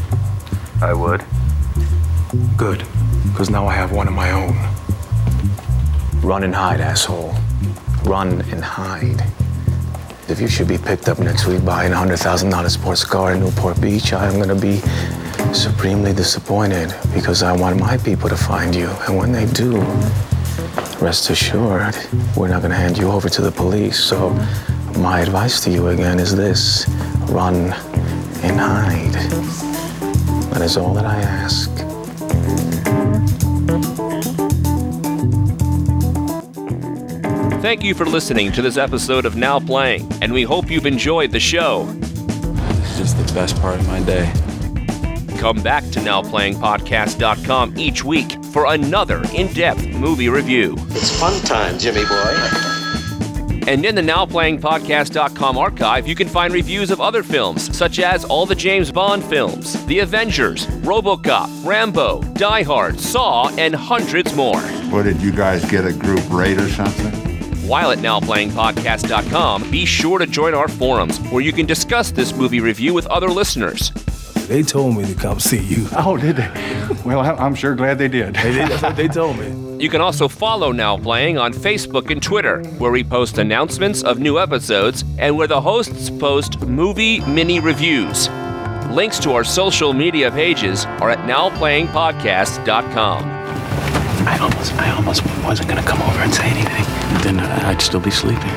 Speaker 13: I would.
Speaker 12: Good, because now I have one of my own. Run and hide, asshole. Run and hide. If you should be picked up next week buying a $100,000 sports car in Newport Beach, I'm gonna be supremely disappointed because I want my people to find you. And when they do, rest assured, we're not gonna hand you over to the police. So my advice to you again is this run and hide. That is all that I ask.
Speaker 3: Thank you for listening to this episode of Now Playing, and we hope you've enjoyed the show.
Speaker 2: This is just the best part of my day.
Speaker 3: Come back to NowPlayingPodcast.com each week for another in depth movie review.
Speaker 14: It's fun time, Jimmy boy.
Speaker 3: And in the NowPlayingPodcast.com archive, you can find reviews of other films, such as all the James Bond films, The Avengers, Robocop, Rambo, Die Hard, Saw, and hundreds more.
Speaker 15: What did you guys get a group rate or something?
Speaker 3: While at NowPlayingPodcast.com, be sure to join our forums where you can discuss this movie review with other listeners.
Speaker 16: They told me to come see you.
Speaker 17: Oh, did they? Well, I'm sure glad they did.
Speaker 16: They did. That's what they told me.
Speaker 3: You can also follow Now Playing on Facebook and Twitter, where we post announcements of new episodes and where the hosts post movie mini reviews. Links to our social media pages are at nowplayingpodcast.com.
Speaker 2: I almost, I almost wasn't gonna come over and say anything. Then I'd still be sleeping.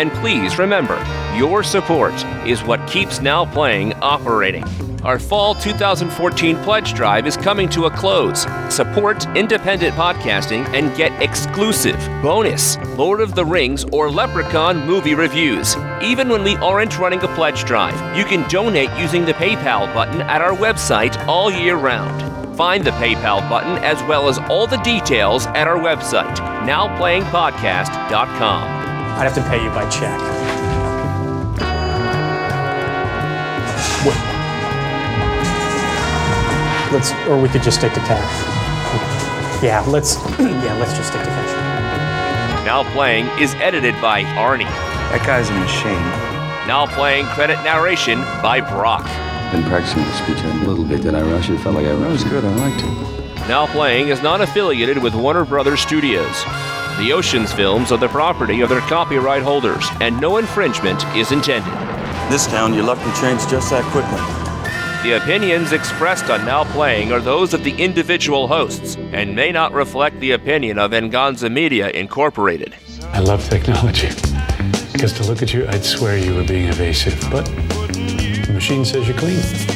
Speaker 3: And please remember, your support is what keeps Now Playing operating. Our fall 2014 pledge drive is coming to a close. Support independent podcasting and get exclusive, bonus, Lord of the Rings or Leprechaun movie reviews. Even when we aren't running a pledge drive, you can donate using the PayPal button at our website all year round. Find the PayPal button as well as all the details at our website, nowplayingpodcast.com.
Speaker 18: I'd have to pay you by check. What? Let's, or we could just stick to cash. Yeah, let's, yeah, let's just stick to cash.
Speaker 3: Now playing is edited by Arnie.
Speaker 17: That guy's a machine.
Speaker 3: Now playing credit narration by Brock.
Speaker 1: Been practicing the speech a little bit. Did I rush it? Felt like I rushed
Speaker 17: That was good. I liked it.
Speaker 3: Now playing is not affiliated with Warner Brothers Studios. The Oceans films are the property of their copyright holders, and no infringement is intended.
Speaker 13: This town, your luck can change just that quickly.
Speaker 3: The opinions expressed on Now Playing are those of the individual hosts and may not reflect the opinion of Venganza Media Incorporated.
Speaker 19: I love technology. Because to look at you, I'd swear you were being evasive. But the machine says you're clean.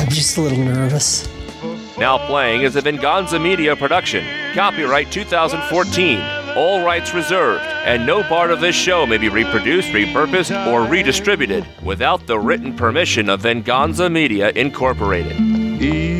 Speaker 20: I'm just a little nervous.
Speaker 3: Now Playing is a Venganza Media production. Copyright 2014. All rights reserved, and no part of this show may be reproduced, repurposed, or redistributed without the written permission of Venganza Media Incorporated.
Speaker 4: Eleven.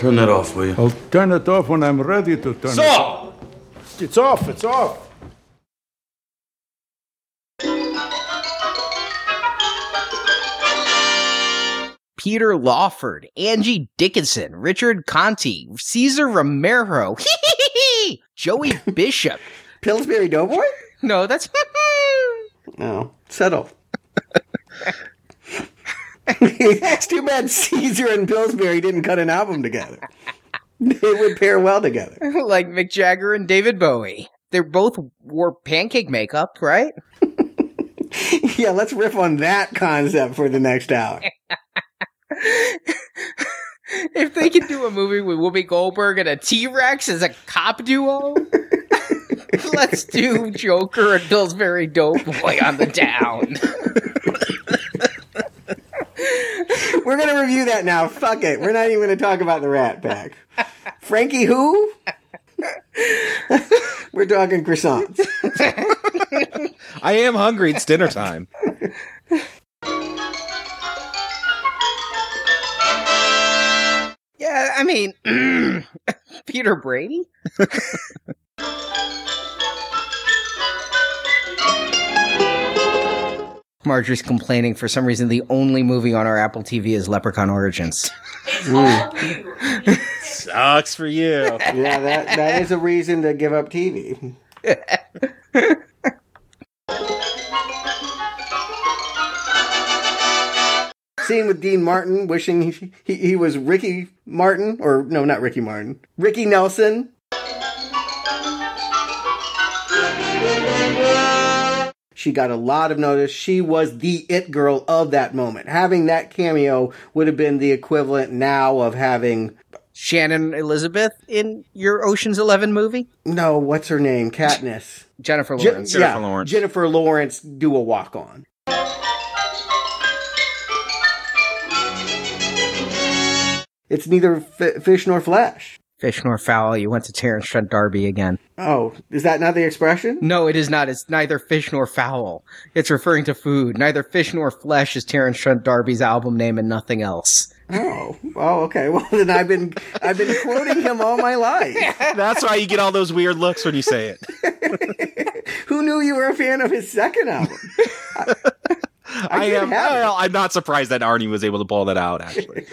Speaker 21: Turn that off, will you?
Speaker 8: I'll turn it off when I'm ready to turn it off. It's off, it's off.
Speaker 9: Peter Lawford, Angie Dickinson, Richard Conte, Cesar Romero, Joey Bishop,
Speaker 10: Pillsbury Doughboy?
Speaker 9: No, that's
Speaker 10: No, oh, settle. It's too bad Cesar and Pillsbury didn't cut an album together. They would pair well together.
Speaker 9: like Mick Jagger and David Bowie. They both wore pancake makeup, right?
Speaker 10: yeah, let's riff on that concept for the next hour.
Speaker 9: if they could do a movie with Whoopi Goldberg and a T Rex as a cop duo, let's do Joker and Pillsbury Doughboy on the down.
Speaker 10: We're gonna review that now. Fuck it. We're not even gonna talk about the Rat Pack. Frankie who? We're talking croissants.
Speaker 11: I am hungry. It's dinner time.
Speaker 9: Yeah, I mean, Peter Brady? Marjorie's complaining for some reason the only movie on our Apple TV is Leprechaun Origins.
Speaker 11: Sucks for you.
Speaker 10: yeah, that that is a reason to give up TV. Scene with Dean Martin wishing he, he, he was Ricky Martin, or no, not Ricky Martin, Ricky Nelson. She got a lot of notice. She was the it girl of that moment. Having that cameo would have been the equivalent now of having
Speaker 9: Shannon Elizabeth in your Ocean's Eleven movie?
Speaker 10: no, what's her name? Katniss.
Speaker 9: Jennifer Lawrence.
Speaker 10: Je-
Speaker 9: Lawrence.
Speaker 10: yeah, Jennifer Lawrence do a walk on. It's neither f- fish nor flesh.
Speaker 9: Fish nor fowl. You went to Terence Trent D'Arby again.
Speaker 10: Oh, is that not the expression?
Speaker 9: No, it is not. It's neither fish nor fowl. It's referring to food. Neither fish nor flesh is Terence Trent D'Arby's album name and nothing else.
Speaker 10: Oh, oh, okay. Well, then I've been I've been quoting him all my life.
Speaker 11: That's why you get all those weird looks when you say it.
Speaker 10: Who knew you were a fan of his second album?
Speaker 11: I,
Speaker 10: did
Speaker 11: am. Well, I'm not surprised that Arnie was able to pull that out. Actually,